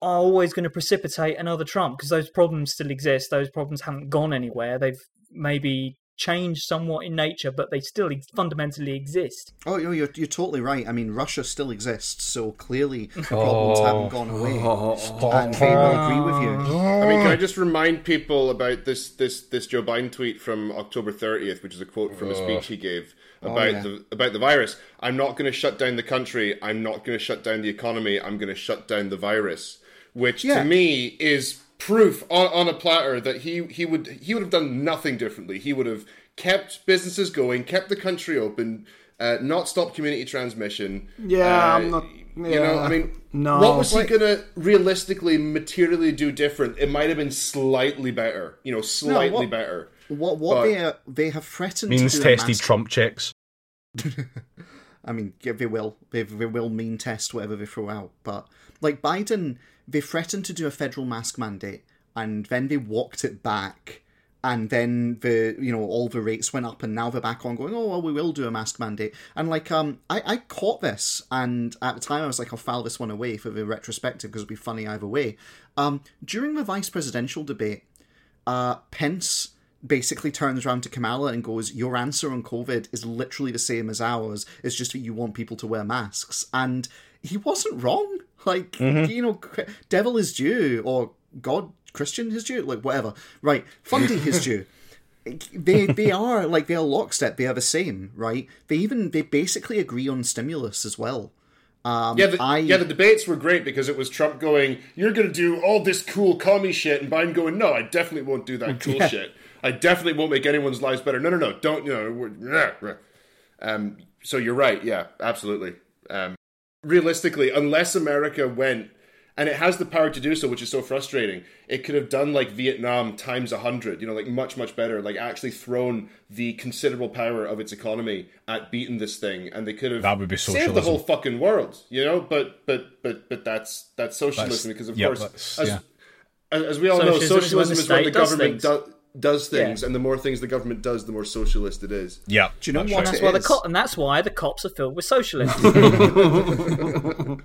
Speaker 3: are always going to precipitate another Trump because those problems still exist. Those problems haven't gone anywhere. They've maybe changed somewhat in nature, but they still fundamentally exist.
Speaker 1: Oh, you're, you're you're totally right. I mean, Russia still exists, so clearly the problems oh. haven't gone away. and they will agree with you.
Speaker 4: I mean, can I just remind people about this this this Joe Biden tweet from October 30th, which is a quote from a oh. speech he gave oh, about
Speaker 1: yeah.
Speaker 4: the about the virus. I'm not going to shut down the country. I'm not going to shut down the economy. I'm going to shut down the virus, which
Speaker 1: Yeah.
Speaker 4: to me is proof on, on a platter that he he would he would have done nothing differently. He would have kept businesses going, kept the country open, uh, not stopped community transmission.
Speaker 5: Yeah,
Speaker 4: Uh,
Speaker 5: I'm not.
Speaker 4: You know, I mean,
Speaker 5: no.
Speaker 4: what was he gonna realistically, materially do different? It might have been slightly better, you know, slightly
Speaker 1: what-
Speaker 4: better.
Speaker 1: What what they are, they have threatened
Speaker 2: Means
Speaker 1: to
Speaker 2: tested
Speaker 1: mass-
Speaker 2: Trump checks.
Speaker 1: I mean, yeah, they will. They, they will mean test whatever they throw out. But, like, Biden, they threatened to do a federal mask mandate, and then they walked it back. And then the you know all the rates went up, and now they're back on going. Oh well, we will do a mask mandate. And like um, I, I caught this, and at the time I was like, I'll file this one away for the retrospective because it'll be funny either way. Um, during the vice presidential debate, uh, Pence basically turns around to Kamala and goes, Your answer on COVID is literally the same as ours. It's just that you want people to wear masks. And he wasn't wrong. Like, you know, devil is due, or God, Christian is due, like, whatever. Right, Fundy is due. They they are like they are lockstep. They are the same, right? They even they basically agree on stimulus as well. Um,
Speaker 4: Yeah, the,
Speaker 1: I,
Speaker 4: yeah, the debates were great because it was Trump going, "You're going to do all this cool commie shit," and Biden going, "No, I definitely won't do that cool shit. I definitely won't make anyone's lives better. No, no, no, don't. You know." Um, so you're right. Yeah, absolutely. Um, realistically, unless America went, and it has the power to do so, which is so frustrating, it could have done like Vietnam times a hundred. You know, like much, much better. Like actually thrown the considerable power of its economy at beating this thing, and they could have
Speaker 2: That would be
Speaker 4: saved the whole fucking world. You know, but but but but that's that's socialism
Speaker 2: That's-
Speaker 4: because of
Speaker 2: yeah,
Speaker 4: course, as,
Speaker 2: yeah.
Speaker 4: as as we all
Speaker 3: Socialism
Speaker 4: know,
Speaker 3: is when
Speaker 4: socialism
Speaker 3: the
Speaker 4: is when the
Speaker 3: state does
Speaker 4: government
Speaker 3: things.
Speaker 4: do, does things,
Speaker 3: Yeah.
Speaker 4: and the more things the government does, the more socialist it is.
Speaker 2: Yeah.
Speaker 1: Do you know
Speaker 2: that's
Speaker 1: what
Speaker 2: right.
Speaker 3: That's
Speaker 1: it
Speaker 3: why the
Speaker 1: is?
Speaker 3: co- and that's why the cops are filled with socialists.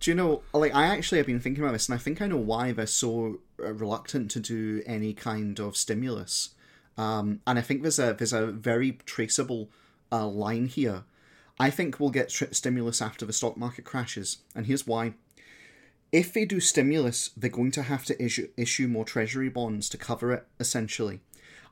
Speaker 1: Do you know, like, I actually have been thinking about this, and I think I know why they're so uh, reluctant to do any kind of stimulus. Um, and I think there's a there's a very traceable uh, line here. I think we'll get tr- stimulus after the stock market crashes, and here's why. If they do stimulus, they're going to have to issue issue more treasury bonds to cover it, essentially.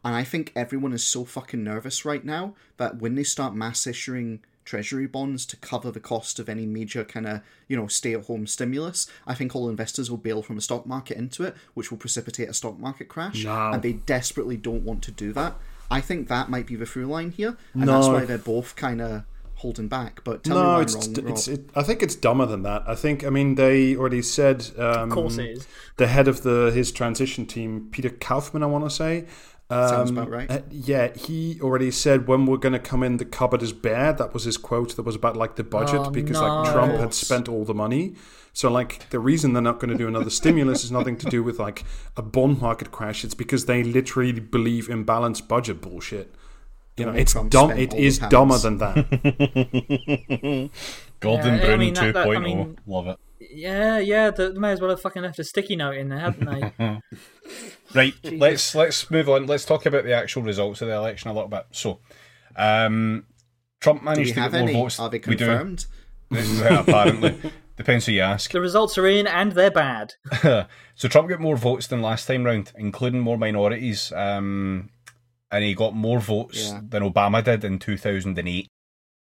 Speaker 1: And I think everyone is so fucking nervous right now that when they start mass issuing treasury bonds to cover the cost of any major kind of, you know, stay at home stimulus, I think all investors will bail from the stock market into it, which will precipitate a stock market crash.
Speaker 5: No.
Speaker 1: And they desperately don't want to do that. I think that might be the through line here. And that's why they're both kind of holding back. But tell me
Speaker 5: No,
Speaker 1: why
Speaker 5: it's,
Speaker 1: I'm wrong,
Speaker 5: it's
Speaker 1: Rob.
Speaker 5: it, I think it's dumber than that. I think I mean they already said um,
Speaker 3: of course it is.
Speaker 5: the head of the his transition team, Peter Kaufman, I want to say. Um,
Speaker 1: Sounds about right.
Speaker 5: uh, yeah, he already said when we're going to come in, the cupboard is bare. That was his quote. That was about like the budget
Speaker 3: Oh,
Speaker 5: because
Speaker 3: no.
Speaker 5: like Trump had spent all the money. So like the reason they're not going to do another stimulus is nothing to do with like a bond market crash. It's because they literally believe in balanced budget bullshit. You know, it's
Speaker 1: Trump
Speaker 5: dumb.
Speaker 1: It is
Speaker 5: It
Speaker 1: all the
Speaker 5: is
Speaker 1: pounds.
Speaker 5: dumber than that.
Speaker 2: Golden
Speaker 3: Yeah, I
Speaker 2: Brown
Speaker 3: mean,
Speaker 2: 2.0.
Speaker 3: that- I mean-
Speaker 2: Love it.
Speaker 3: Yeah, yeah. They may as well have fucking left a sticky note in there, hadn't they?
Speaker 2: Right, let's let's move on. Let's talk about the actual results of the election a little bit. So, um, Trump
Speaker 1: Do
Speaker 2: managed to
Speaker 1: have
Speaker 2: get more
Speaker 1: any?
Speaker 2: votes.
Speaker 1: Are they
Speaker 2: we do.
Speaker 1: confirmed?
Speaker 2: apparently, depends who you ask.
Speaker 3: the results are in, and they're bad.
Speaker 2: so Trump got more votes than last time round, including more minorities. Um, and he got more votes
Speaker 1: Yeah.
Speaker 2: than Obama did in 2008.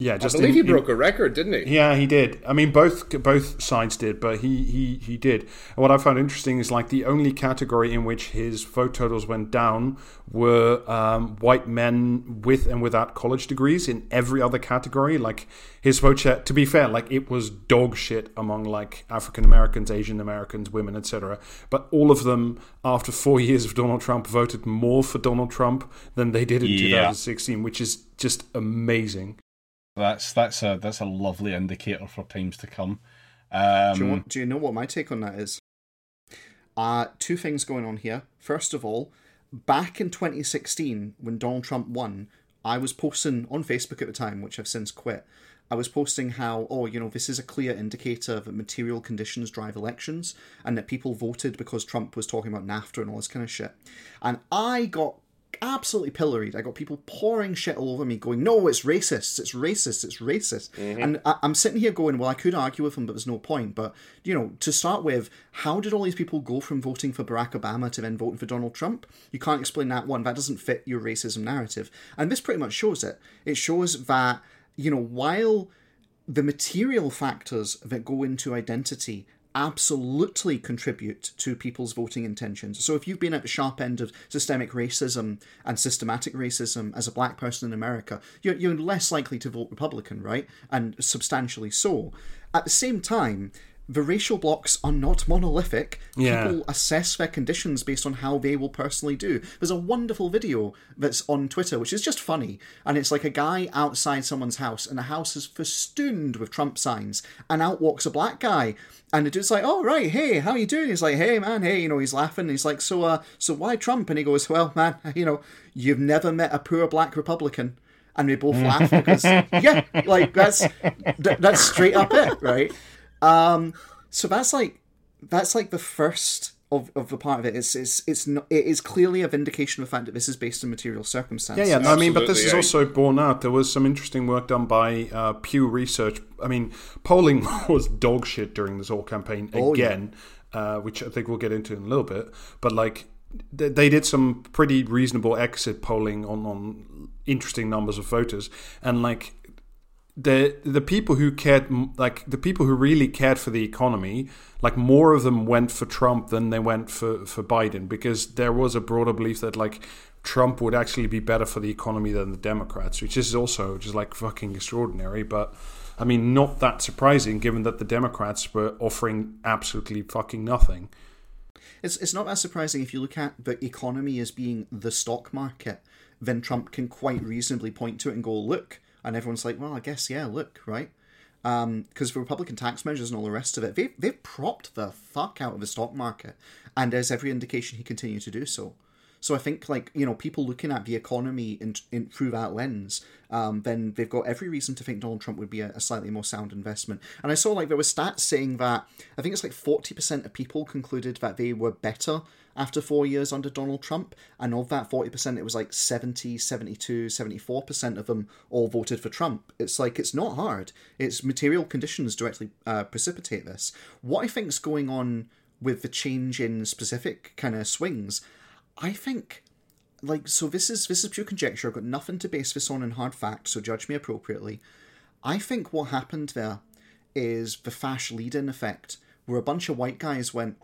Speaker 5: Yeah, just I
Speaker 4: believe
Speaker 5: in-
Speaker 4: he
Speaker 5: in-
Speaker 4: broke a record, didn't he?
Speaker 5: Yeah, he did. I mean, both both sides did, but he he he did. And what I found interesting is like the only category in which his vote totals went down were um, white men with and without college degrees. In every other category, like his vote share, to be fair, like it was dog shit among like African Americans, Asian Americans, women, etc. But all of them, after four years of Donald Trump, voted more for Donald Trump than they did in
Speaker 2: Yeah.
Speaker 5: 2016, which is just amazing.
Speaker 2: That's that's a that's a lovely indicator for times to come. Um,
Speaker 1: do, you want, do you know what my take on that is? Uh, two things going on here. First of all, back in 2016, when Donald Trump won, I was posting on Facebook at the time, which I've since quit. I was posting how, oh, you know, this is a clear indicator that material conditions drive elections and that people voted because Trump was talking about NAFTA and all this kind of shit. And I got absolutely pilloried. I got people pouring shit all over me, going, "No, it's racist. It's racist. It's racist." Mm-hmm. And I- I'm sitting here going, "Well, I could argue with them, but there's no point." But you know, to start with, how did all these people go from voting for Barack Obama to then voting for Donald Trump? You can't explain that one. That doesn't fit your racism narrative. And this pretty much shows it. It shows that you know, while the material factors that go into identity absolutely contribute to people's voting intentions. So if you've been at the sharp end of systemic racism and systematic racism as a black person in America, you're, you're less likely to vote Republican, right? And substantially so. At the same time, the racial blocks are not monolithic.
Speaker 5: Yeah.
Speaker 1: People assess their conditions based on how they will personally do. There's a wonderful video that's on Twitter, which is just funny, and it's like a guy outside someone's house, and the house is festooned with Trump signs, and out walks a black guy, and the dude's like, "Oh right, hey, how are you doing?" He's like, "Hey man, hey," you know, he's laughing. He's like, "So, uh, so why Trump?" And he goes, "Well, man, you know, you've never met a poor black Republican." And we both laugh because, yeah, like that's th- that's straight up it, right? Um, so that's like that's like the first of, of the part of it. It's it's it's not, it is clearly a vindication of the fact that this is based on material circumstance.
Speaker 5: Yeah, yeah. No, I mean, but this is also borne out. There was some interesting work done by uh, Pew Research. I mean, polling was dog shit during this whole campaign
Speaker 1: Oh, yeah.
Speaker 5: again, uh, which I think we'll get into in a little bit. But like, they, they did some pretty reasonable exit polling on on interesting numbers of voters, and like the the people who cared like the people who really cared for the economy like more of them went for Trump than they went for for Biden because there was a broader belief that like Trump would actually be better for the economy than the Democrats which is also just like fucking extraordinary but I mean not that surprising given that the Democrats were offering absolutely fucking nothing
Speaker 1: It's it's not that surprising if you look at the economy as being the stock market. Then Trump can quite reasonably point to it and go, "Look," and everyone's like, "Well, I guess yeah, look, right." Um, because the Republican tax measures and all the rest of it, they they've propped the fuck out of the stock market, and there's every indication he continue to do so. So I think like you know people looking at the economy in, in through that lens, um, then they've got every reason to think Donald Trump would be a, a slightly more sound investment. And I saw like there were stats saying that I think it's like forty percent of people concluded that they were better after four years under Donald Trump, and of that forty percent, it was like 70, 72, 74 percent of them all voted for Trump. It's like it's not hard. It's material conditions directly uh, precipitate this. What I think's going on with the change in specific kind of swings. I think like so this is this is pure conjecture. I've got nothing to base this on in hard fact, so judge me appropriately. I think what happened there is the fash lead-in effect, where a bunch of white guys went,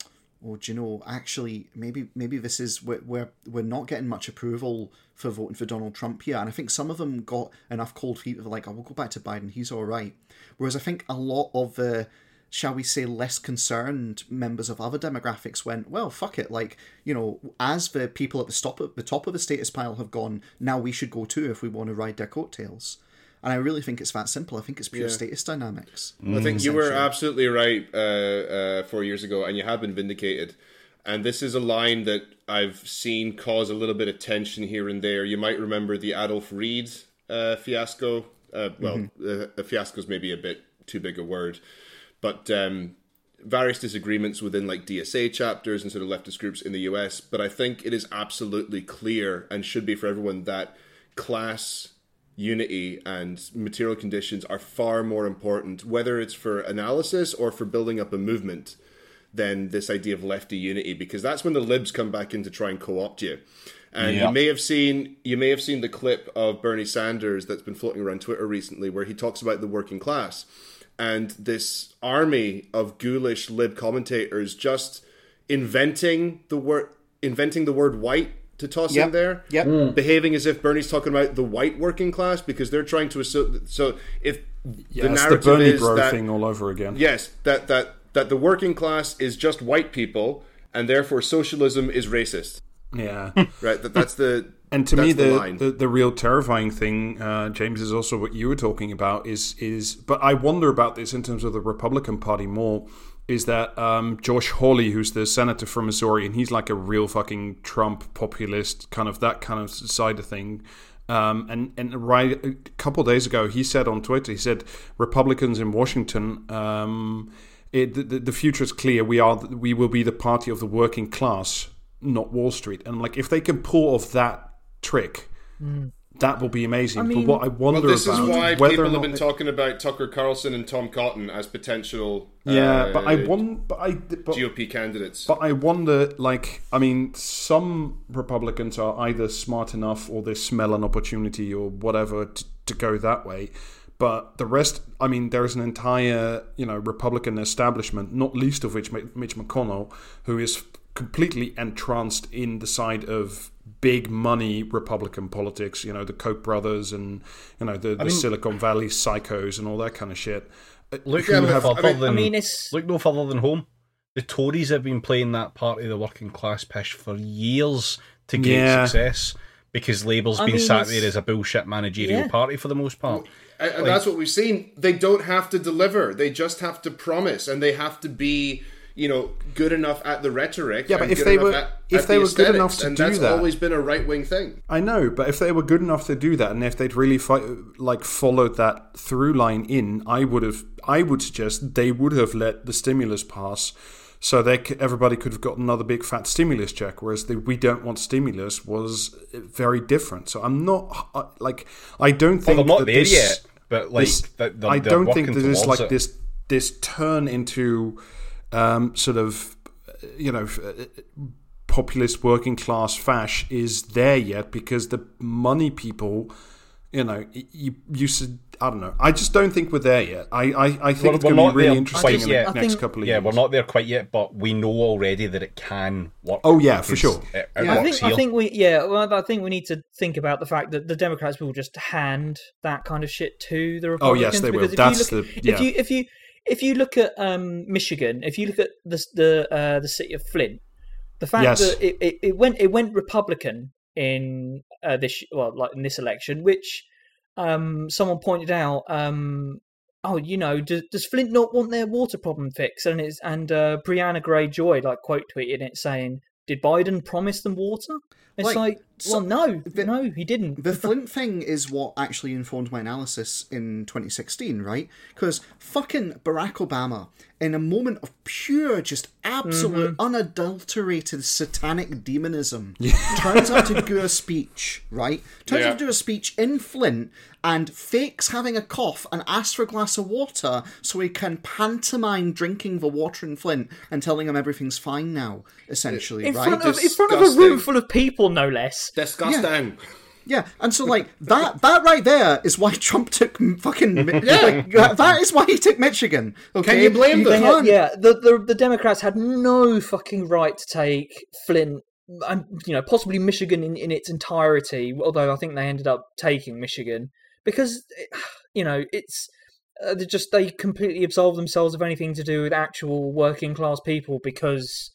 Speaker 1: "Oh, do you know? Actually, maybe maybe this is we're we're, we're not getting much approval for voting for Donald Trump here." And I think some of them got enough cold feet. They're like, "Oh, we'll go back to Biden. He's all right." Whereas I think a lot of the shall we say, less concerned members of other demographics went, well, fuck it. Like, you know, as the people at the top of the top of the status pile have gone, now we should go too if we want to ride their coattails. And I really think it's that simple. I think it's pure
Speaker 4: Yeah.
Speaker 1: status dynamics.
Speaker 4: I think you were absolutely right uh, uh, four years ago, and you have been vindicated. And this is a line that I've seen cause a little bit of tension here and there. You might remember the Adolph Reed uh, fiasco. Uh, well, uh, a fiasco is maybe a bit too big a word, but um, various disagreements within like DSA chapters and sort of leftist groups in the US. But I think it is absolutely clear and should be for everyone that class unity and material conditions are far more important, whether it's for analysis or for building up a movement, than this idea of lefty unity, because that's when the libs come back in to try and co opt you. And
Speaker 2: Yeah.
Speaker 4: you may have seen you may have seen the clip of Bernie Sanders that's been floating around Twitter recently, where he talks about the working class and this army of ghoulish lib commentators just inventing the word inventing the word white to toss
Speaker 1: Yep.
Speaker 4: in there,
Speaker 1: Yep. Hmm.
Speaker 4: behaving as if Bernie's talking about the white working class because they're trying to assume. So if
Speaker 5: Yeah,
Speaker 4: the
Speaker 5: it's the Bernie
Speaker 4: is
Speaker 5: bro
Speaker 4: that
Speaker 5: thing all over again.
Speaker 4: yes, that that that the working class is just white people, and therefore socialism is racist.
Speaker 5: Yeah.
Speaker 4: Right. That, that's the
Speaker 5: And to
Speaker 4: that's
Speaker 5: me,
Speaker 4: the,
Speaker 5: the, the, the real terrifying thing, uh, James, is also what you were talking about. Is is, but I wonder about this in terms of the Republican Party more. Is that um, Josh Hawley, who's the senator from Missouri, and he's like a real fucking Trump populist, kind of that kind of side of thing. Um, and and right a couple of days ago, he said on Twitter, he said Republicans in Washington. Um, it, the, the future is clear. We are we will be the party of the working class, not Wall Street. And like if they can pull off that trick, that will be amazing.
Speaker 3: mean-
Speaker 5: but what I
Speaker 4: well,
Speaker 5: wonder
Speaker 4: this is why
Speaker 5: whether
Speaker 4: people have been
Speaker 5: they-
Speaker 4: talking about Tucker Carlson and Tom Cotton as potential.
Speaker 5: yeah,
Speaker 4: uh,
Speaker 5: but I wonder. But I but,
Speaker 4: GOP candidates.
Speaker 5: But I wonder, like, I mean, some Republicans are either smart enough or they smell an opportunity or whatever to, to go that way. But the rest, I mean, there's an entire, you know, Republican establishment, not least of which Mitch McConnell, who is completely entranced in the side of big money Republican politics. You know, the Koch brothers and you know the, the
Speaker 2: mean-
Speaker 5: Silicon Valley psychos and all that kind of shit. Uh,
Speaker 2: Look no
Speaker 5: have-
Speaker 2: further
Speaker 4: I mean-
Speaker 2: than
Speaker 3: I mean, it's
Speaker 2: look no further than home. The Tories have been playing that part of the working class pish for years to gain
Speaker 5: Yeah.
Speaker 2: success because Labour's
Speaker 3: I
Speaker 2: been
Speaker 3: mean,
Speaker 2: sat
Speaker 3: it's-
Speaker 2: there as a bullshit managerial
Speaker 3: Yeah.
Speaker 2: party for the most part.
Speaker 4: and, and that's what we've seen. They don't have to deliver. They just have to promise, and they have to be, you know, good enough at the rhetoric.
Speaker 5: Yeah, but
Speaker 4: and
Speaker 5: if
Speaker 4: good
Speaker 5: they were-
Speaker 4: at,
Speaker 5: if
Speaker 4: at
Speaker 5: they
Speaker 4: the
Speaker 5: were good enough to
Speaker 4: and
Speaker 5: do
Speaker 4: that's
Speaker 5: that-
Speaker 4: always been a right wing thing.
Speaker 5: I know, but if they were good enough to do that, and if they'd really fi- like followed that through line in, I would have. I would suggest they would have let the stimulus pass, so they c- everybody could have got another big fat stimulus check. Whereas the "we don't want stimulus" was very different. So I'm not uh, like I don't
Speaker 2: Well,
Speaker 5: think
Speaker 2: they're not
Speaker 5: that
Speaker 2: there
Speaker 5: this,
Speaker 2: yet, but like
Speaker 5: this-
Speaker 2: they're, they're,
Speaker 5: I don't think that there's like
Speaker 2: it.
Speaker 5: this this turn into um, sort of you know uh, populist working class fash is there yet because the money people you know you you said I don't know I just don't think we're there yet I I, I think
Speaker 2: We're-
Speaker 5: it's going
Speaker 2: not
Speaker 5: to be really
Speaker 2: there
Speaker 5: interesting in the
Speaker 2: yet.
Speaker 5: Next
Speaker 3: think-
Speaker 5: couple of
Speaker 2: yeah,
Speaker 5: years
Speaker 2: we're not there quite yet, but we know already that it can work.
Speaker 5: Oh, yeah, for sure.
Speaker 2: It, it
Speaker 1: Yeah.
Speaker 3: I think I think we yeah well I think we need to think about the fact that the Democrats will just hand that kind of shit to the Republicans.
Speaker 5: Oh, yes, they will.
Speaker 3: because if
Speaker 5: That's
Speaker 3: you look,
Speaker 5: the- yeah.
Speaker 3: if you if you if you look at um, Michigan, if you look at the the uh, the city of Flint, the fact
Speaker 5: Yes.
Speaker 3: that it, it, it went it went Republican in uh, this well like in this election, which um, someone pointed out. Um, oh, you know, does, does Flint not want their water problem fixed? And it's and uh, Briahna Gray Joy like quote tweeted it saying, "Did Biden promise them water?" It's
Speaker 1: Like,
Speaker 3: like,
Speaker 1: so-
Speaker 3: well, no,
Speaker 1: the-
Speaker 3: no, he didn't.
Speaker 1: The Flint thing is what actually informed my analysis in 2016, right? Because fucking Barack Obama, in a moment of pure, just absolute, mm-hmm. unadulterated satanic demonism, turns up to do a speech, right? Turns
Speaker 4: Yeah.
Speaker 1: up to do a speech in Flint and fakes having a cough and asks for a glass of water so he can pantomime drinking the water in Flint and telling him everything's fine now, essentially,
Speaker 3: in
Speaker 1: right?
Speaker 3: front of in front of a room full of people, no less.
Speaker 4: Disgusting.
Speaker 1: Yeah, and so like that that right there is why Trump took fucking Mi- like, that- that is why he took Michigan. Okay,
Speaker 4: Can you blame them?
Speaker 3: Had- yeah, the, the the Democrats had no fucking right to take Flint and you know possibly Michigan in, in its entirety. Although I think they ended up taking Michigan because you know it's uh, they just they completely absolve themselves of anything to do with actual working class people because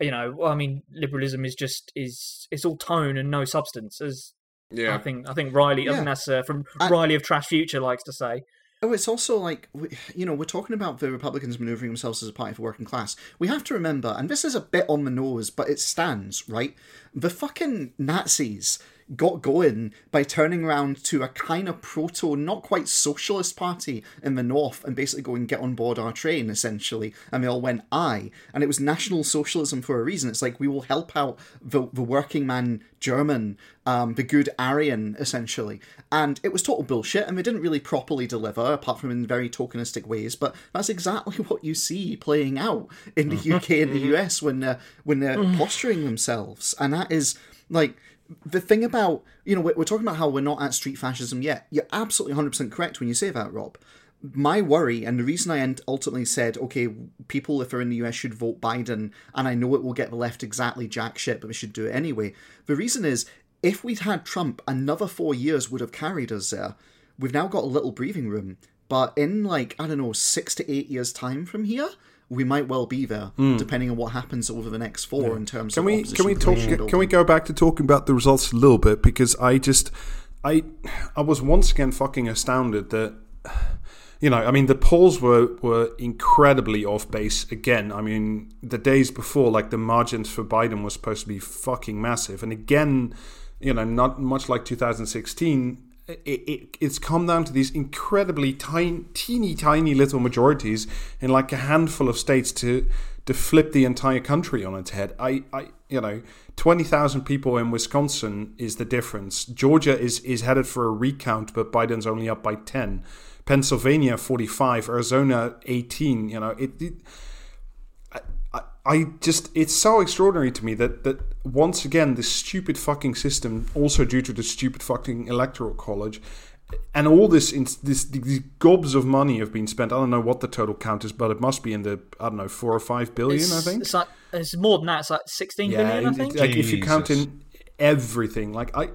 Speaker 3: you know well, I mean liberalism is just is it's all tone and no substance as
Speaker 4: yeah, I
Speaker 3: think I think Riley. I
Speaker 1: Yeah.
Speaker 3: think that's uh, from
Speaker 1: I-
Speaker 3: Riley of Trash Future likes to say.
Speaker 1: Oh, it's also like you know we're talking about the Republicans maneuvering themselves as a party for working class. We have to remember, and this is a bit on the nose, but it stands right. The fucking Nazis got going by turning around to a kind of proto, not quite socialist party in the north, and basically going get on board our train essentially, and they all went aye, and it was National Socialism for a reason. It's like we will help out the the working man German, um, the good Aryan essentially, and it was total bullshit, and they didn't really properly deliver apart from in very tokenistic ways. But that's exactly what you see playing out in the mm-hmm. UK and the mm-hmm. US when they're when they're mm-hmm. posturing themselves, and that is like the thing about you know we're, talking about how we're not at street fascism yet. You're absolutely 100 percent correct when you say that, Rob. My worry and the reason I ultimately said, okay, people if they're in the US should vote Biden, and I know it will get the left exactly jack shit, but we should do it anyway. The reason is if we'd had Trump, another four years would have carried us there. We've now got a little breathing room, but in like I don't know six to eight years time from here, we might well be there, hmm. depending on what happens over the next four in terms
Speaker 5: Can
Speaker 1: of
Speaker 5: we can we talk? Can we go back to talking about the results a little bit because I just I I was once again fucking astounded that you know I mean the polls were were incredibly off base again. I mean the days before like the margins for Biden was supposed to be fucking massive, and again you know not much like 2016. It, it, it's come down to these incredibly tiny, teeny tiny little majorities in like a handful of states to to flip the entire country on its head. I, I you know, twenty thousand people in Wisconsin is the difference. Georgia is is headed for a recount, but Biden's only up by ten. Pennsylvania forty five, Arizona eighteen. You know, it, it I, I just it's so extraordinary to me that that once again this stupid fucking system also due to the stupid fucking electoral college and all this in this these gobs of money have been spent i don't know what the total count is but it must be in the i don't know 4 or 5 billion
Speaker 3: It's,
Speaker 5: i think
Speaker 3: it's like it's more than that. It's like sixteen billion, I
Speaker 5: it-
Speaker 3: think.
Speaker 5: like if you count in everything like i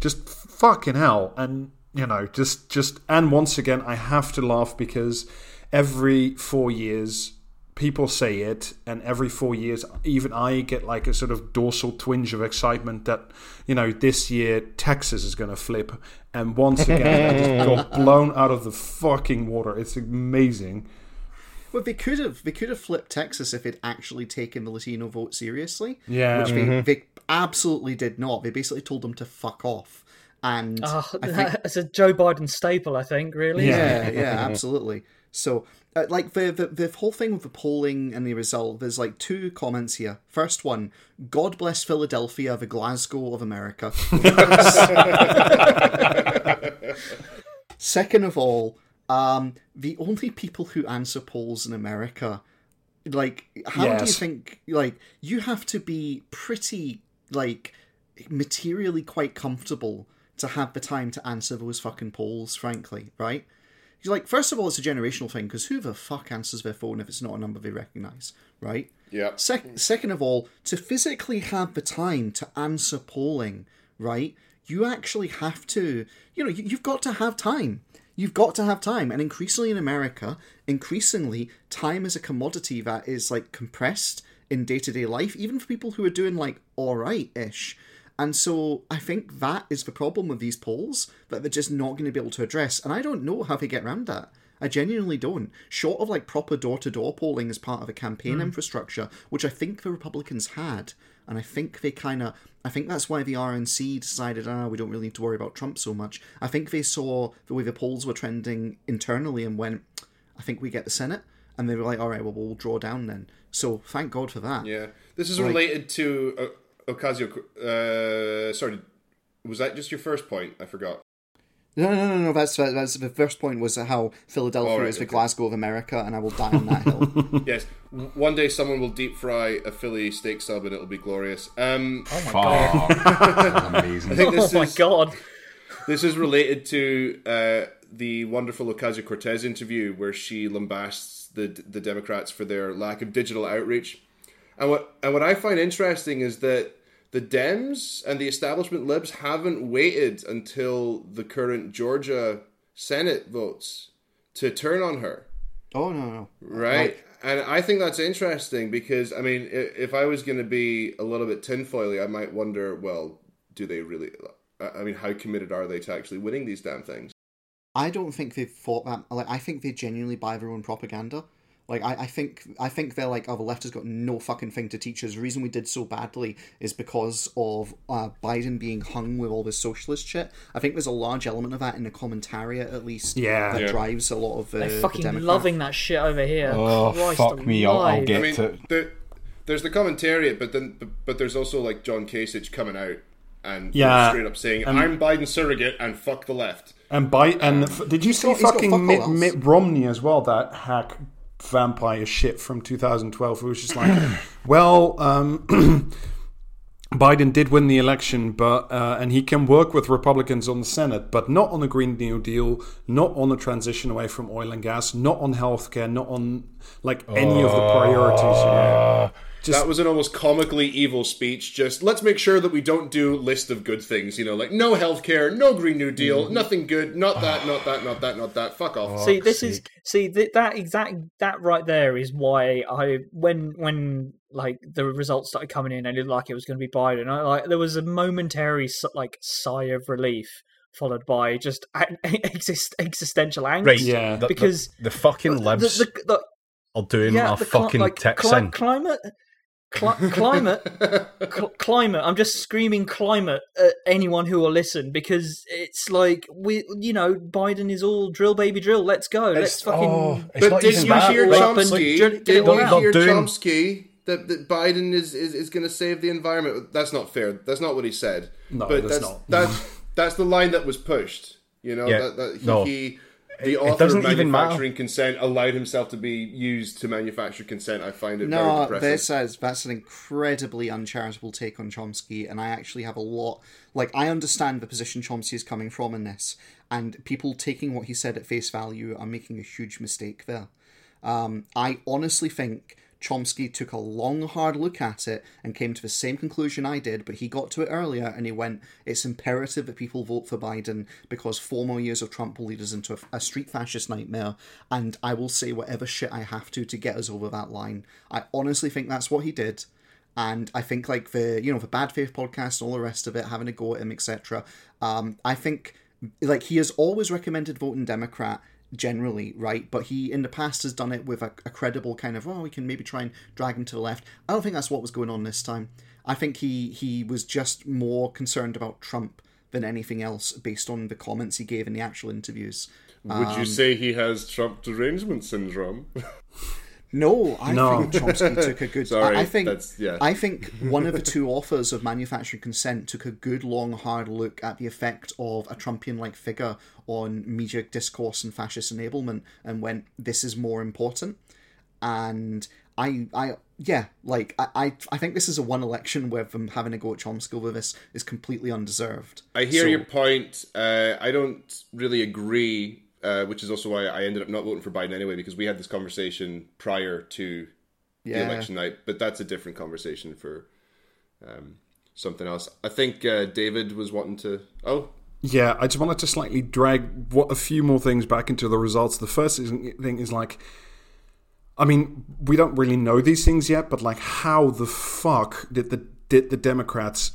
Speaker 5: just fucking hell and you know just just and once again i have to laugh because every 4 years people say it and every 4 years even i get like a sort of dorsal twinge of excitement that you know this year texas is going to flip and once again i just got blown out of the fucking water it's amazing
Speaker 1: Well, they could have they could have flipped Texas if they'd actually taken the Latino vote seriously.
Speaker 5: Yeah.
Speaker 1: which they, mm-hmm. they absolutely did not. They basically told them to fuck off. And
Speaker 3: Oh,
Speaker 1: I think
Speaker 3: it's a Joe Biden staple, I think. Really.
Speaker 1: yeah, yeah, absolutely. So, uh, like the, the the whole thing with the polling and the result, there's like two comments here. First one: God bless Philadelphia, the Glasgow of America. Second of all, um, the only people who answer polls in America, like, how do you think? Like, you have to be pretty like materially quite comfortable to have the time to answer those fucking polls, frankly, right? Like, first of all, it's a generational thing because who the fuck answers their phone if it's not a number they recognize, right?
Speaker 4: Yeah.
Speaker 1: Sec- second of all, to physically have the time to answer polling, right? You actually have to, you know, you, you've got to have time. You've got to have time. And increasingly in America, increasingly, time is a commodity that is like compressed in day to day life, even for people who are doing like all right ish. And so I think that is the problem with these polls that they're just not going to be able to address. And I don't know how they get around that. I genuinely don't. Short of like proper door to door polling as part of a campaign infrastructure, which I think the Republicans had, and I think they kind of, I think that's why the RNC decided, ah, we don't really need to worry about Trump so much. I think they saw the way the polls were trending internally and went, I think we get the Senate, and they were like, all right, well, we'll draw down then. So thank God for that.
Speaker 4: Yeah, this is related to uh, Ocasio. Uh, sorry, was that just your first point? I forgot.
Speaker 1: No, no, no, no. That's that's the first point was how Philadelphia
Speaker 4: All right,
Speaker 1: is the
Speaker 4: okay.
Speaker 1: Glasgow of America, and I will die on that hill.
Speaker 4: Yes, one day someone will deep fry a Philly steak sub and it'll be glorious. Um,
Speaker 3: Oh my god.
Speaker 2: That's amazing.
Speaker 4: I think
Speaker 3: Oh
Speaker 4: this
Speaker 3: my
Speaker 4: is
Speaker 3: god.
Speaker 4: this is related to uh, the wonderful Ocasio Cortez interview where she lambasts the the Democrats for their lack of digital outreach. And what and what I find interesting is that the Dems and the establishment libs haven't waited until the current Georgia Senate votes to turn on her.
Speaker 1: oh no, no.
Speaker 4: Right. And I think that's interesting because, I mean, if I was going to be a little bit tinfoily, I might wonder, well, do they really? I I mean, how committed are they to actually winning these damn things?
Speaker 1: I don't think they've thought that. Like, I think they genuinely buy their own propaganda. Like, I, I think, I think they're like, oh, the left has got no fucking thing to teach us. The reason we did so badly is because of uh, Biden being hung with all this socialist shit. I think there's a large element of that in the commentariat, at least.
Speaker 5: Yeah.
Speaker 1: that
Speaker 4: Yeah.
Speaker 1: drives a lot of the,
Speaker 3: They're fucking
Speaker 1: Democrat.
Speaker 3: loving that shit over here.
Speaker 2: Oh,
Speaker 3: Christ
Speaker 2: fuck me, I'll- I'll get-
Speaker 4: I mean,
Speaker 2: to-
Speaker 4: there, there's the commentariat, but then, but, but there's also like John Kasich coming out and
Speaker 5: Yeah.
Speaker 4: straight up saying, "I'm Biden's surrogate and fuck the left."
Speaker 5: And by and f- did you see
Speaker 1: got- got
Speaker 5: fucking
Speaker 1: fuck
Speaker 5: Mitt. Mitt Romney as well? That hack vampire shit from 2012. It was just like, well, um, Biden did win the election, but uh, and he can work with Republicans on the Senate, but not on the Green New Deal, not on the transition away from oil and gas, not on healthcare, not on like any of the priorities. You know. Just-
Speaker 4: that was an almost comically evil speech. Just let's make sure that we don't do list of good things. You know, like no healthcare, no Green New Deal, mm-hmm. nothing good, not that, not that, not that, not that. Fuck off.
Speaker 3: see, this is see th- that exact that right there is why I when when like the results started coming in and it looked like it was going to be Biden. I, like there was a momentary like sigh of relief followed by just exist, existential angst.
Speaker 2: Right,
Speaker 5: Yeah.
Speaker 2: the, the-
Speaker 3: Because
Speaker 2: the, fucking
Speaker 3: The-
Speaker 2: libs
Speaker 3: the, the,
Speaker 2: are doing
Speaker 3: yeah,
Speaker 2: a
Speaker 3: the
Speaker 2: fucking
Speaker 3: like,
Speaker 2: tits
Speaker 3: cli- climate. Cli- climate, cl- climate. I'm just screaming climate at anyone who will listen because it's like we, you know, Biden is all drill, baby, drill. Let's go. Let's fucking.
Speaker 2: oh, it's
Speaker 4: But did you hear Chomsky?
Speaker 3: like, get it
Speaker 4: did you hear Chomsky that, that Biden is, is, is going to save the environment? That's not fair. That's not what he said.
Speaker 5: No,
Speaker 4: but
Speaker 5: that's
Speaker 4: that's
Speaker 5: not.
Speaker 4: that's that's the line that was pushed. You know,
Speaker 2: Yeah,
Speaker 4: that, that he,
Speaker 2: no.
Speaker 4: he the author of
Speaker 2: doesn't even matter.
Speaker 4: manufacturing consent allowed himself to be used to manufacture consent. I find it very
Speaker 1: No,
Speaker 4: depressing.
Speaker 1: this is that's an incredibly uncharitable take on Chomsky, and I actually have a lot. Like, I understand the position Chomsky is coming from in this, and people taking what he said at face value are making a huge mistake there. Um, I honestly think Chomsky took a long, hard look at it and came to the same conclusion I did, but he got to it earlier and he went, It's imperative that people vote for Biden because four more years of Trump will lead us into a, a street fascist nightmare, and I will say whatever shit I have to to get us over that line. I honestly think that's what he did. And I think like the you know the bad faith podcast and all the rest of it, having a go at him, etc. Um, I think like he has always recommended voting Democrat generally, right? But he in the past has done it with a, a credible kind of, oh, we can maybe try and drag him to the left. I don't think that's what was going on this time. I think he he was just more concerned about Trump than anything else, based on the comments he gave in the actual interviews.
Speaker 4: Would you um, say he has Trump derangement syndrome?
Speaker 1: No, I
Speaker 5: No.
Speaker 1: think Chomsky took a good.
Speaker 4: Sorry,
Speaker 1: I, I think
Speaker 4: that's- yeah.
Speaker 1: I think one of the two authors of Manufacturing Consent took a good, long, hard look at the effect of a Trumpian-like figure on media discourse and fascist enablement, and went, "This is more important." And I, I, yeah, like I, I, I think this is a one election where them having a go at Chomsky over this is completely undeserved.
Speaker 4: I hear
Speaker 1: So-
Speaker 4: your point. Uh, I don't really agree, uh, which is also why I ended up not voting for Biden anyway, because we had this conversation prior to the election night. But that's a different conversation for um, something else. I think uh, David was wanting to. Oh,
Speaker 5: Yeah, I just wanted to slightly drag what a few more things back into the results. The first thing is like, I mean, we don't really know these things yet, but like, how the fuck did the did the Democrats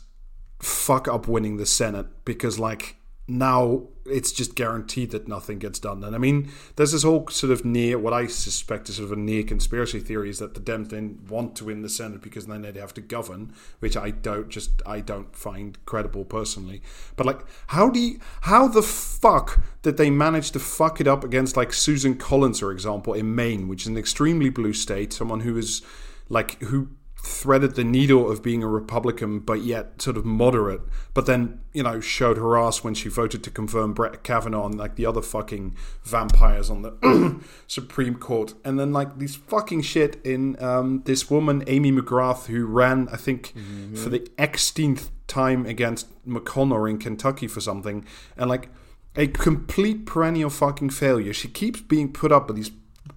Speaker 5: fuck up winning the Senate? Because like now it's just guaranteed that nothing gets done. And I mean, there's this whole sort of near what I suspect is sort of a near conspiracy theory is that the Dems didn't want to win the Senate because then they'd have to govern, which I don't just I don't find credible personally. But like, how do you how the fuck did they manage to fuck it up against like Susan Collins, for example, in Maine, which is an extremely blue state, someone who is like who threaded the needle of being a Republican, but yet sort of moderate, but then, you know, showed her ass when she voted to confirm Brett Kavanaugh and like the other fucking vampires on the Supreme Court. And then, like, these fucking shit in um, this woman, Amy McGrath, who ran, I think, for the Xteenth time against McConnell in Kentucky for something. And, like, a complete perennial fucking failure. She keeps being put up with these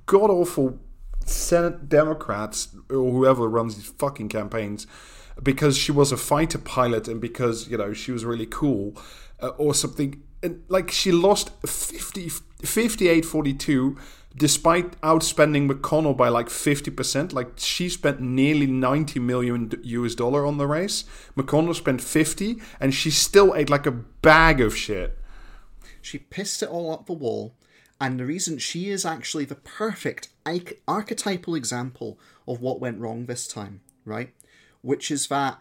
Speaker 5: god awful Senate Democrats or whoever runs these fucking campaigns because she was a fighter pilot and because you know she was really cool uh, or something. And like she lost 50 58 42 despite outspending McConnell by like 50% like she spent nearly 90 million US dollar on the race. McConnell spent 50 and she still ate like a bag of shit.
Speaker 1: She pissed it all up the wall, and the reason she is actually the perfect archetypal example of what went wrong this time, right? Which is that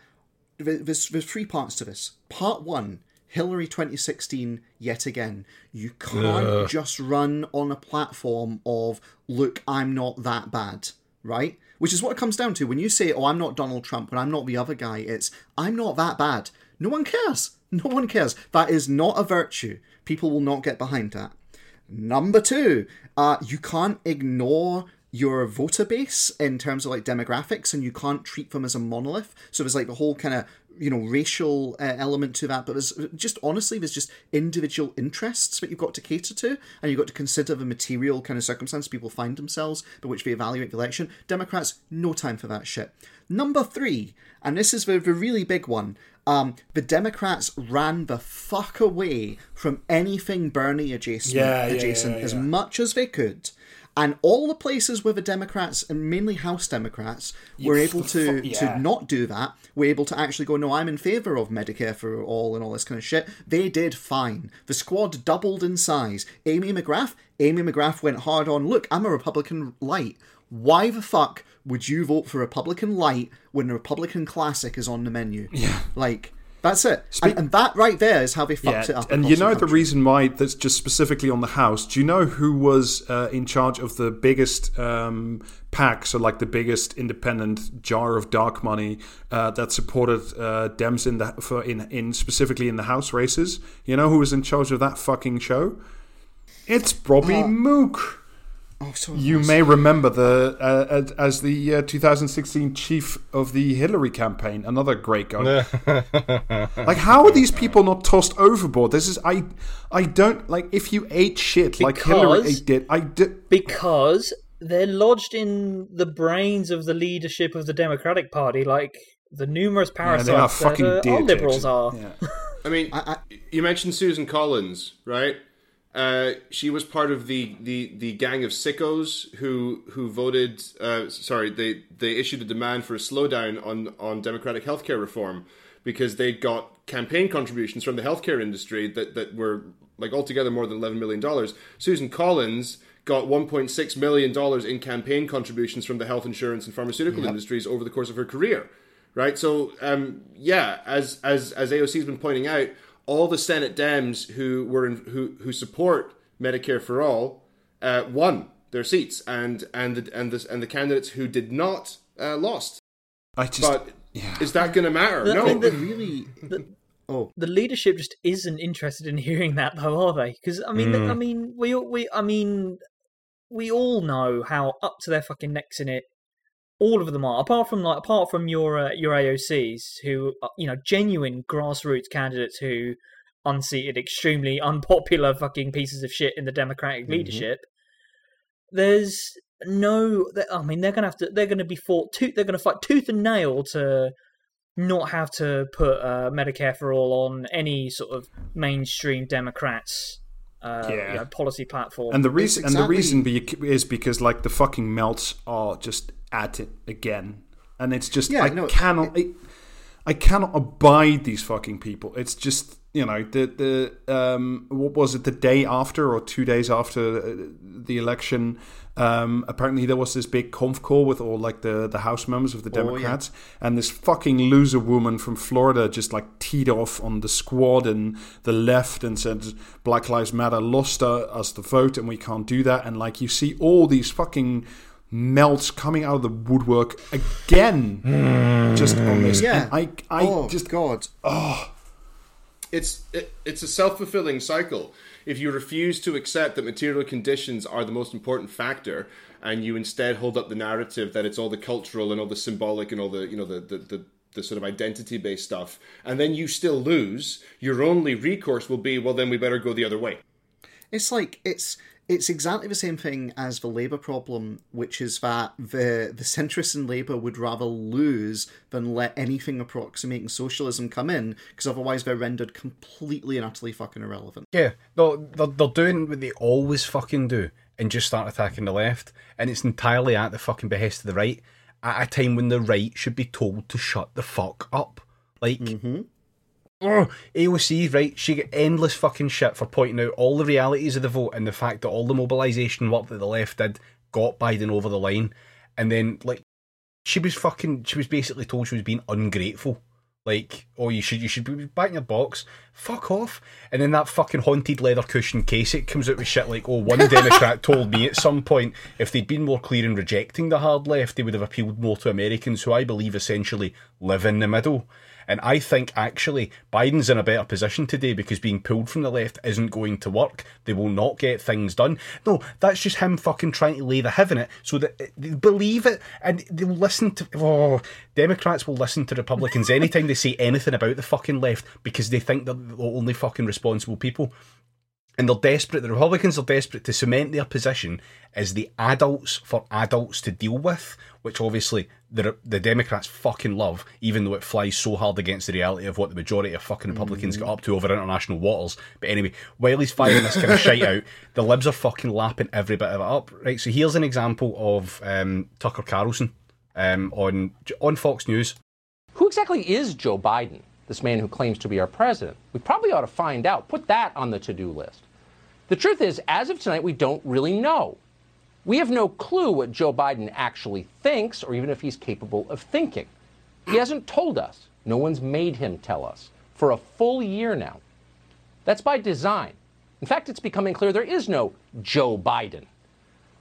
Speaker 1: there's, there's three parts to this. Part one, Hillary 2016, yet again. You can't just run on a platform of, look, I'm not that bad, right? Which is what it comes down to. When you say, oh, I'm not Donald Trump, when I'm not the other guy, it's, I'm not that bad. No one cares. No one cares. That is not a virtue. People will not get behind that. Number two, uh, you can't ignore your voter base in terms of like demographics and you can't treat them as a monolith. So there's like the whole kind of you know racial uh, element to that, but there's just honestly there's just individual interests that you've got to cater to, and you've got to consider the material kind of circumstance people find themselves by which they evaluate the election. Democrats, no time for that shit. Number three, and this is the, the really big one. Um, the Democrats ran the fuck away from anything Bernie adjacent,
Speaker 5: Yeah, yeah,
Speaker 1: adjacent
Speaker 5: yeah,
Speaker 1: as much as they could. And all the places where the Democrats, and mainly House Democrats, were
Speaker 5: You
Speaker 1: able to,
Speaker 5: fu- yeah.
Speaker 1: to not do that, were able to actually go, no, I'm in favour of Medicare for all and all this kind of shit, they did fine. The squad doubled in size. Amy McGrath, Amy McGrath went hard on, look, I'm a Republican light. Why the fuck would you vote for Republican light when the Republican classic is on the menu? Yeah. Like, that's it. and, and that right there is how they fucked it up.
Speaker 5: and you know the
Speaker 1: country.
Speaker 5: reason why that's just specifically on the house. Do you know who was uh, in charge of the biggest um, PAC? So like the biggest independent jar of dark money uh, that supported uh, Dems in the for in in specifically in the house races. You know who was in charge of that fucking show? It's Bobby Mook.
Speaker 1: Oh, so
Speaker 5: You may remember the uh, as- as the uh, 2016 chief of the Hillary campaign. Another great guy. like, how are these people not tossed overboard? This is I, I don't like. If you ate shit like Hillary
Speaker 3: Because-
Speaker 5: did, I did.
Speaker 3: because they're lodged in the brains of the leadership of the Democratic Party, like the numerous
Speaker 5: Yeah,
Speaker 3: parasites
Speaker 5: they are
Speaker 3: that
Speaker 5: fucking
Speaker 3: uh,
Speaker 5: dear
Speaker 3: our liberals are.
Speaker 5: Yeah.
Speaker 4: I mean, you mentioned Susan Collins, right? Uh, she was part of the, the, the gang of sickos who who voted. Uh, sorry, they they issued a demand for a slowdown on on democratic healthcare reform because they got campaign contributions from the healthcare industry that that were like altogether more than eleven million dollars. Susan Collins got 1.6 million dollars in campaign contributions from the health insurance and pharmaceutical industries over the course of her career right? So, um, yeah, as as as AOC's been pointing out, all the Senate Dems who were in, who who support Medicare for all uh, won their seats, and and the and the and the candidates who did not uh, lost.
Speaker 5: I just.
Speaker 4: But is that going to matter?
Speaker 3: The
Speaker 4: no.
Speaker 3: thing that-
Speaker 1: really. oh,
Speaker 3: the leadership just isn't interested in hearing that, though, are they? Because I mean, I mean, we we I mean, we all know how up to their fucking necks in it. All of them are, apart from like, apart from your uh, your AOCs, who are, you know, genuine grassroots candidates who unseated extremely unpopular fucking pieces of shit in the Democratic leadership. There's no, I mean, they're gonna have to, they're gonna be fought, tooth, they're gonna fight tooth and nail to not have to put uh, Medicare for all on any sort of mainstream Democrats uh,
Speaker 5: Yeah.
Speaker 3: you know, policy platform.
Speaker 5: and the reason and the reason be, is because like the fucking melts are just at it again, and it's just
Speaker 1: Yeah,
Speaker 5: I
Speaker 1: no,
Speaker 5: cannot I, I cannot abide these fucking people. It's just you know the the um what was it the day after or two days after uh, the election. Um, apparently there was this big conf call with all like the, the house members of the
Speaker 1: Oh, yeah.
Speaker 5: Democrats, and this fucking loser woman from Florida just like teed off on the squad and the left and said Black Lives Matter lost uh, us the vote and we can't do that. And like you see all these fucking melts coming out of the woodwork again, just on this.
Speaker 1: yeah.
Speaker 5: And I I
Speaker 1: oh,
Speaker 5: just
Speaker 1: God.
Speaker 4: It's it, it's a self fulfilling cycle. If you refuse to accept that material conditions are the most important factor, and you instead hold up the narrative that it's all the cultural and all the symbolic and all the you know the the, the the sort of identity based stuff, and then you still lose, your only recourse will be, well, then we better go the other way.
Speaker 1: It's like it's it's exactly the same thing as the Labour problem, which is that the the centrists in Labour would rather lose than let anything approximating socialism come in, because otherwise they're rendered completely and utterly fucking irrelevant.
Speaker 2: Yeah, they're, they're, they're doing what they always fucking do and just start attacking the left. And it's entirely at the fucking behest of the right at a time when the right should be told to shut the fuck up. Like, mm-hmm. Oh, AOC, right, she get endless fucking shit for pointing out all the realities of the vote and the fact that all the mobilisation work that the left did got Biden over the line. And then, like, she was fucking, she was basically told she was being ungrateful. Like, oh, you should you should be back in your box. Fuck off. And then that fucking haunted leather cushion case it comes out with shit like, oh, one Democrat told me at some point if they'd been more clear in rejecting the hard left, they would have appealed more to Americans who I believe essentially live in the middle. And I think actually Biden's in a better position today because being pulled from the left isn't going to work. They will not get things done. No, that's just him fucking trying to lay the heaven it so that eh, they believe it and they'll listen to. Oh, Democrats will listen to Republicans anytime they say anything about the fucking left because they think they're the only fucking responsible people and they're desperate. The Republicans are desperate to cement their position as the adults for adults to deal with, which obviously the the Democrats fucking love, even though it flies so hard against the reality of what the majority of fucking Republicans
Speaker 5: Mm.
Speaker 2: get up to over international waters. But anyway, while he's firing this kind of shite out, the libs are fucking lapping every bit of it up. Right, so here's an example of um, Tucker Carlson um, on on Fox News.
Speaker 6: Who exactly is Joe Biden, this man who claims to be our president? We probably ought to find out. Put that on the to do list. The truth is, as of tonight, we don't really know. We have no clue what Joe Biden actually thinks or even if he's capable of thinking. He hasn't told us. No one's made him tell us for a full year now. That's by design. In fact, it's becoming clear there is no Joe Biden.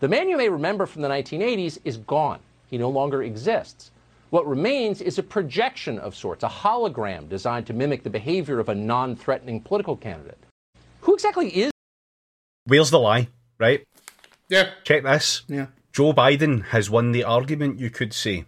Speaker 6: The man you may remember from the 1980s is gone. He no longer exists. What remains is a projection of sorts, a hologram designed to mimic the behavior of a non threatening political candidate. Who exactly is
Speaker 2: Where's the lie? Right,
Speaker 4: Yeah.
Speaker 2: check this.
Speaker 1: Yeah.
Speaker 2: Joe Biden has won the argument, you could say.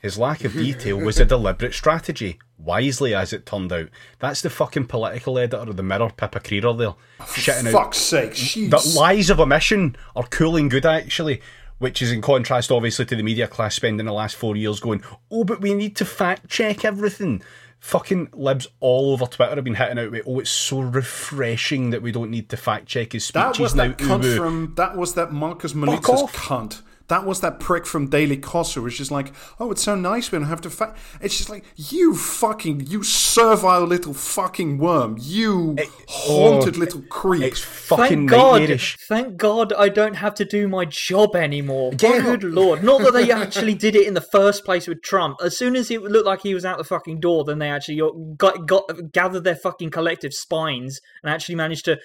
Speaker 2: His lack of detail was a deliberate strategy, wisely as it turned out. That's the fucking political editor of the Mirror, Pippa Crerar, there, oh, shitting out
Speaker 5: Fuck's sake, she's
Speaker 2: that lies of omission are cool and good actually which is in contrast obviously to the media class spending the last four years going oh but we need to fact check everything fucking libs all over twitter have been hitting out with oh it's so refreshing that we don't need to fact check his
Speaker 5: That
Speaker 2: speeches
Speaker 5: was
Speaker 2: now
Speaker 5: that cunt
Speaker 2: uwu."
Speaker 5: from that was that Marcus
Speaker 2: off.
Speaker 5: Malitz's cunt. That was that prick from Daily Kosser, which is like, oh, it's so nice we don't have to. It's just like you fucking, you servile little fucking worm, you haunted oh, little creep.
Speaker 2: it's fucking
Speaker 3: Thank God,
Speaker 2: nightmarish
Speaker 3: thank God I don't have to do my job anymore.
Speaker 2: Yeah.
Speaker 3: Oh, good lord. Not that they actually did it in the first place with Trump. As soon as it looked like he was out the fucking door, then they actually got, got gathered their fucking collective spines and actually managed to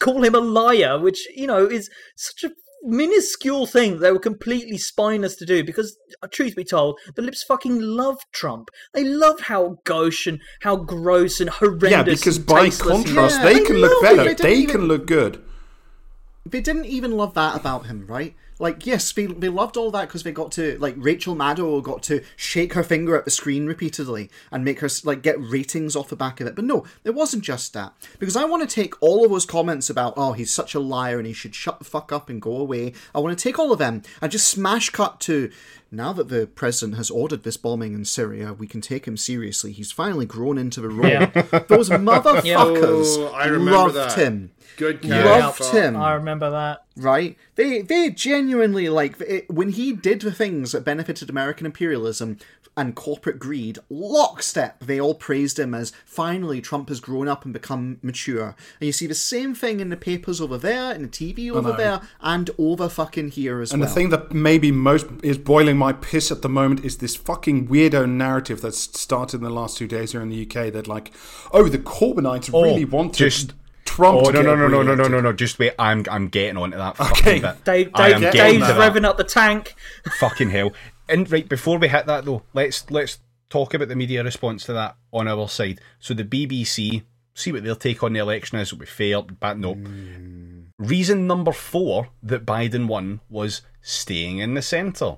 Speaker 3: call him a liar, which, you know, is such a minuscule thing they were completely spineless to do because uh, truth be told the lips fucking love trump they love how gauche and how gross and horrendous
Speaker 5: yeah, because by
Speaker 3: tasteless he is.
Speaker 5: contrast,
Speaker 1: Yeah,
Speaker 5: they
Speaker 1: I
Speaker 5: can look better.
Speaker 1: they didn't
Speaker 5: They
Speaker 1: even-
Speaker 5: can look good.
Speaker 1: They didn't even love that about him, right? Like, yes, they, they loved all that because they got to, like, Rachel Maddow got to shake her finger at the screen repeatedly and make her, like, get ratings off the back of it. But no, it wasn't just that. Because I want to take all of those comments about, oh, he's such a liar and he should shut the fuck up and go away. I want to take all of them and just smash cut to, now that the president has ordered this bombing in Syria, we can take him seriously. He's finally grown into the role.
Speaker 3: Yeah.
Speaker 1: Those oh, motherfuckers
Speaker 4: Oh, I
Speaker 1: loved
Speaker 4: that.
Speaker 1: him.
Speaker 4: Good
Speaker 3: Yeah.
Speaker 1: Loved
Speaker 4: Fuck.
Speaker 1: him
Speaker 3: i remember that
Speaker 1: right? They they genuinely like it, when he did the things that benefited American imperialism and corporate greed. Lockstep, they all praised him as finally Trump has grown up and become mature. And you see the same thing in the papers over there, in the TV over there, and over fucking here as
Speaker 5: And
Speaker 1: well.
Speaker 5: And the thing that maybe most is boiling my piss at the moment is this fucking weirdo narrative that's started in the last two days here in the UK that like, oh, the Corbynites
Speaker 2: Oh,
Speaker 5: really want to
Speaker 2: just-
Speaker 5: Trump.
Speaker 2: oh no no no no no no no no just wait i'm i'm getting onto that
Speaker 5: Okay.
Speaker 2: fucking bit
Speaker 3: Dave, Dave, Dave's revving up the tank.
Speaker 2: fucking hell. And right before we hit that though, let's let's talk about the media response to that on our side. So the BBC, see what their take on the election is. Be fair, but no. Hmm. Reason number four that Biden won was staying in the centre.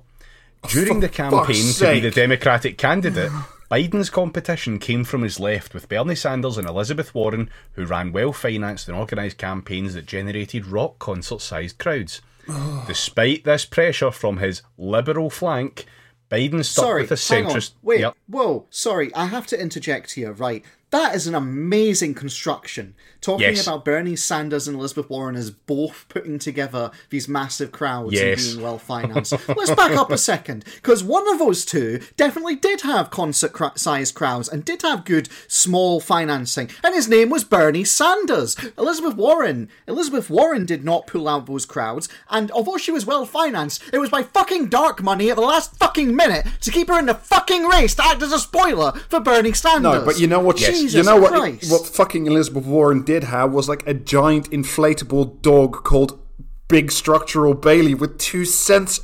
Speaker 2: During the campaign to be the. Democratic candidate, Biden's competition came from his left with Bernie Sanders and Elizabeth Warren, who ran well financed and organised campaigns that generated rock concert sized crowds. Despite this pressure from his liberal flank, Biden stuck
Speaker 1: Sorry,
Speaker 2: with a
Speaker 1: hang on.
Speaker 2: centrist.
Speaker 1: Wait,
Speaker 2: Yep.
Speaker 1: whoa, sorry, I have to interject here, right? That is an amazing construction. Talking
Speaker 2: Yes.
Speaker 1: about Bernie Sanders and Elizabeth Warren as both putting together these massive crowds
Speaker 2: Yes.
Speaker 1: and being well financed. Let's back up a second, because one of those two definitely did have concert cra- sized crowds and did have good small financing, and his name was Bernie Sanders. Elizabeth Warren, Elizabeth Warren did not pull out those crowds, and although she was well financed, it was by fucking dark money at the last fucking minute to keep her in the fucking race to act as a spoiler for Bernie Sanders.
Speaker 5: No, but you know what?
Speaker 1: Jesus
Speaker 5: you know what?
Speaker 1: Christ.
Speaker 5: What fucking Elizabeth Warren did have was like a giant inflatable dog called Big Structural Bailey with two cents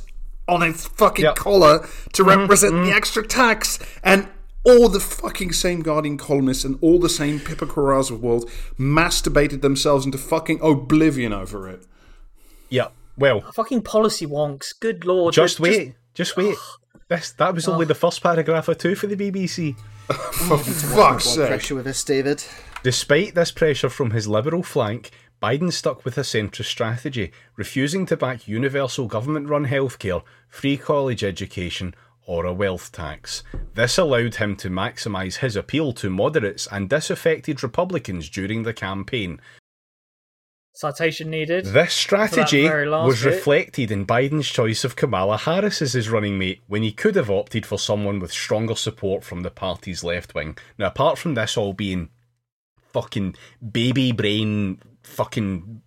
Speaker 5: on its fucking
Speaker 2: Yep.
Speaker 5: collar to mm-hmm, represent the mm-hmm. extra tax. And all the fucking same Guardian columnists and all the same Pippa Crerars of world masturbated themselves into fucking oblivion over it.
Speaker 2: Yeah. Well,
Speaker 3: Fucking policy wonks. Good lord.
Speaker 2: just
Speaker 3: They're
Speaker 2: wait. Just wait. This that was only the first paragraph or two for the BBC.
Speaker 5: For fuck's sake.
Speaker 1: pressure with this, David.
Speaker 2: Despite this pressure from his liberal flank, Biden stuck with a centrist strategy, refusing to back universal government run healthcare, free college education, or a wealth tax. This allowed him to maximise his appeal to moderates and disaffected Republicans during the campaign.
Speaker 3: Citation needed.
Speaker 2: This strategy was
Speaker 3: bit.
Speaker 2: reflected in Biden's choice of Kamala Harris as his running mate when he could have opted for someone with stronger support from the party's left wing. Now, apart from this all being fucking baby brain, fucking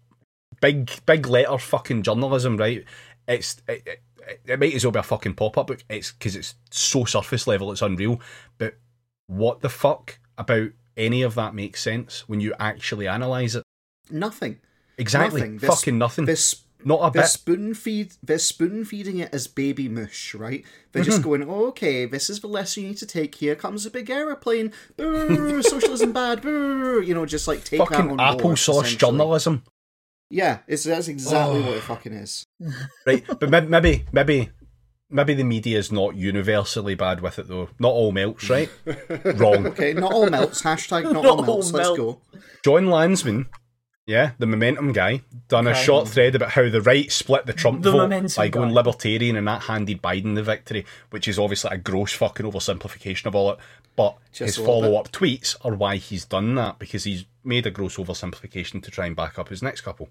Speaker 2: big, big letter fucking journalism, right? It's. It, it, it might as well be a fucking pop up book. It's because it's so surface level, it's unreal. But what the fuck about any of that makes sense when you actually analyse it?
Speaker 1: Nothing.
Speaker 2: Exactly.
Speaker 1: Nothing. They're
Speaker 2: Fucking nothing.
Speaker 1: They're, sp-
Speaker 2: Not a
Speaker 1: they're
Speaker 2: bit.
Speaker 1: spoon feed. They're spoon feeding it as baby mush, right? They're
Speaker 2: Mm-hmm.
Speaker 1: just going, oh, okay, this is the lesson you need to take. Here comes a big aeroplane. Brr, socialism bad. Brr, you know, just like take that
Speaker 2: fucking
Speaker 1: on
Speaker 2: applesauce journalism.
Speaker 1: Yeah, it's that's exactly
Speaker 2: Oh.
Speaker 1: what it fucking is.
Speaker 2: Right. but may- maybe, maybe, maybe the media is not universally bad with it though. Not all melts, right? Wrong.
Speaker 1: Okay, not all melts. Hashtag not,
Speaker 3: Not
Speaker 1: all
Speaker 3: all
Speaker 1: melts. Let's
Speaker 3: melt.
Speaker 1: go.
Speaker 2: John Lansman, yeah, the momentum guy, done a short thread about how the right split the Trump
Speaker 3: The
Speaker 2: vote by going
Speaker 3: guy.
Speaker 2: libertarian and that handed Biden the victory, which is obviously a gross fucking oversimplification of all it. But
Speaker 1: Just
Speaker 2: his follow up tweets are why he's done that because he's made a gross oversimplification to try and back up his next couple.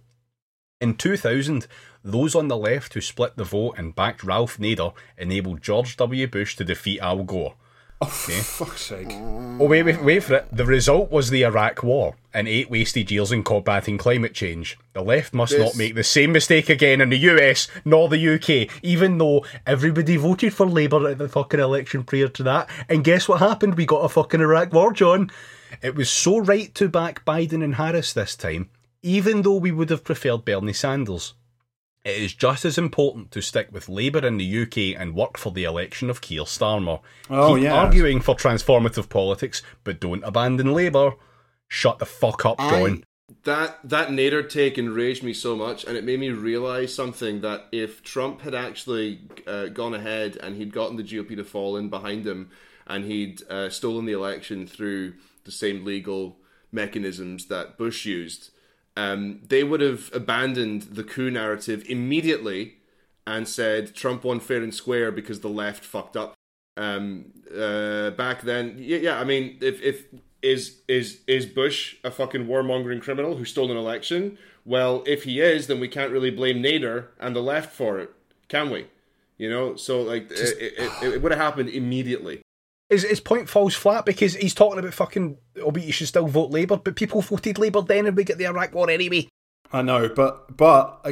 Speaker 2: In 2000, those on the left who split the vote and backed Ralph Nader enabled George W. Bush to defeat Al Gore.
Speaker 5: Oh, for fuck's sake.
Speaker 2: Oh, wait, wait, wait for it. The result was the Iraq War and eight wasted years in combating climate change. The left must
Speaker 4: This-
Speaker 2: not make the same mistake again in the US nor the UK, even though everybody voted for Labour at the fucking election prior to that. And guess what happened? We got a fucking Iraq War, John. It was so right to back Biden and Harris this time, even though we would have preferred Bernie Sanders. It is just as important to stick with Labour in the UK and work for the election of Keir Starmer.
Speaker 5: Oh,
Speaker 2: Keep
Speaker 5: yes.
Speaker 2: arguing for transformative politics, but don't abandon Labour. Shut the fuck up, John.
Speaker 4: That that Nader take enraged me so much, and it made me realize something that if Trump had actually uh, gone ahead and he'd gotten the GOP to fall in behind him, and he'd uh, stolen the election through the same legal mechanisms that Bush used, um, they would have abandoned the coup narrative immediately and said Trump won fair and square because the left fucked up. Um, uh, back then, yeah, yeah. I mean, if if is is is Bush a fucking warmongering criminal who stole an election? Well, if he is, then we can't really blame Nader and the left for it, can we? You know, so like it, it, it, it would have happened immediately.
Speaker 2: His, his point falls flat because he's talking about fucking, oh, but you should still vote Labour, but people voted Labour then and we get the Iraq War anyway.
Speaker 5: I know, but but I,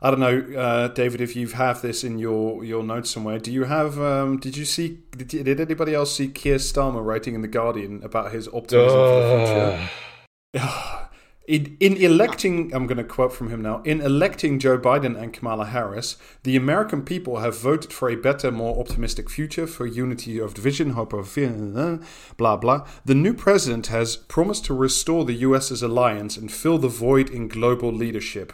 Speaker 5: I don't know, uh, David. If you have this in your, your notes somewhere, do you have? Um, did you see? Did, you- did anybody else see Keir Starmer writing in the Guardian about his optimism for the future? In, in electing, I'm going to quote from him now. In electing Joe Biden and Kamala Harris, the American people have voted for a better, more optimistic future, for unity of vision, hope of blah blah. The new president has promised to restore the U.S.'s alliance and fill the void in global leadership.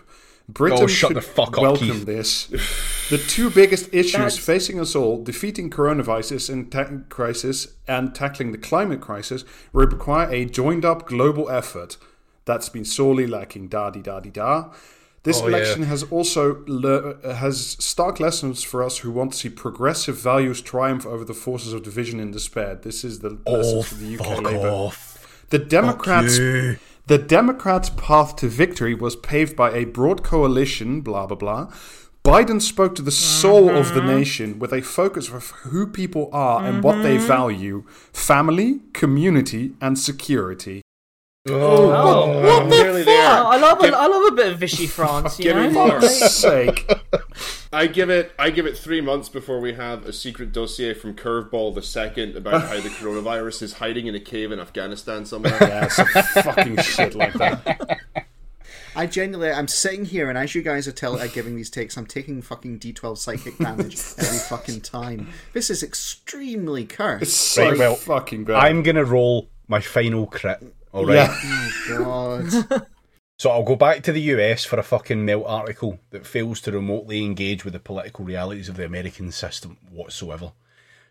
Speaker 5: Britain
Speaker 2: Oh, shut
Speaker 5: should
Speaker 2: the fuck up,
Speaker 5: welcome
Speaker 2: Keith.
Speaker 5: this. The two biggest issues
Speaker 3: That's-
Speaker 5: facing us all, defeating coronavirus and ta- crisis and tackling the climate crisis, require a joined-up global effort that's been sorely lacking. Da di da di da. This
Speaker 2: Oh,
Speaker 5: election
Speaker 2: yeah.
Speaker 5: has also le- uh, has stark lessons for us who want to see progressive values triumph over the forces of division and despair. This is the
Speaker 2: Oh,
Speaker 5: lessons for the UK Labour.
Speaker 2: off.
Speaker 5: The Democrats the Democrats' path to victory was paved by a broad coalition, blah blah blah. Biden spoke to the soul of the nation with a focus of who people are and what they value family, community, and security.
Speaker 3: Oh,
Speaker 4: I'm nearly there.
Speaker 3: Oh, I love a, I love a bit of Vichy France. You
Speaker 4: Give me
Speaker 3: know?
Speaker 4: more.
Speaker 5: For sake.
Speaker 4: I give it I give it three months before we have a secret dossier from Curveball the second about how the coronavirus is hiding in a cave in Afghanistan somewhere.
Speaker 5: Yeah, some fucking shit like that.
Speaker 1: I genuinely, I'm sitting here, and as you guys are telling, are uh, giving these takes, I'm taking fucking D12 psychic damage every fucking time. This is extremely cursed.
Speaker 5: It's so
Speaker 2: Right, well,
Speaker 5: fucking bad.
Speaker 2: I'm gonna roll my final crit. All right.
Speaker 5: Yeah.
Speaker 1: Oh, God.
Speaker 2: So I'll go back to the US for a fucking melt article that fails to remotely engage with the political realities of the American system whatsoever.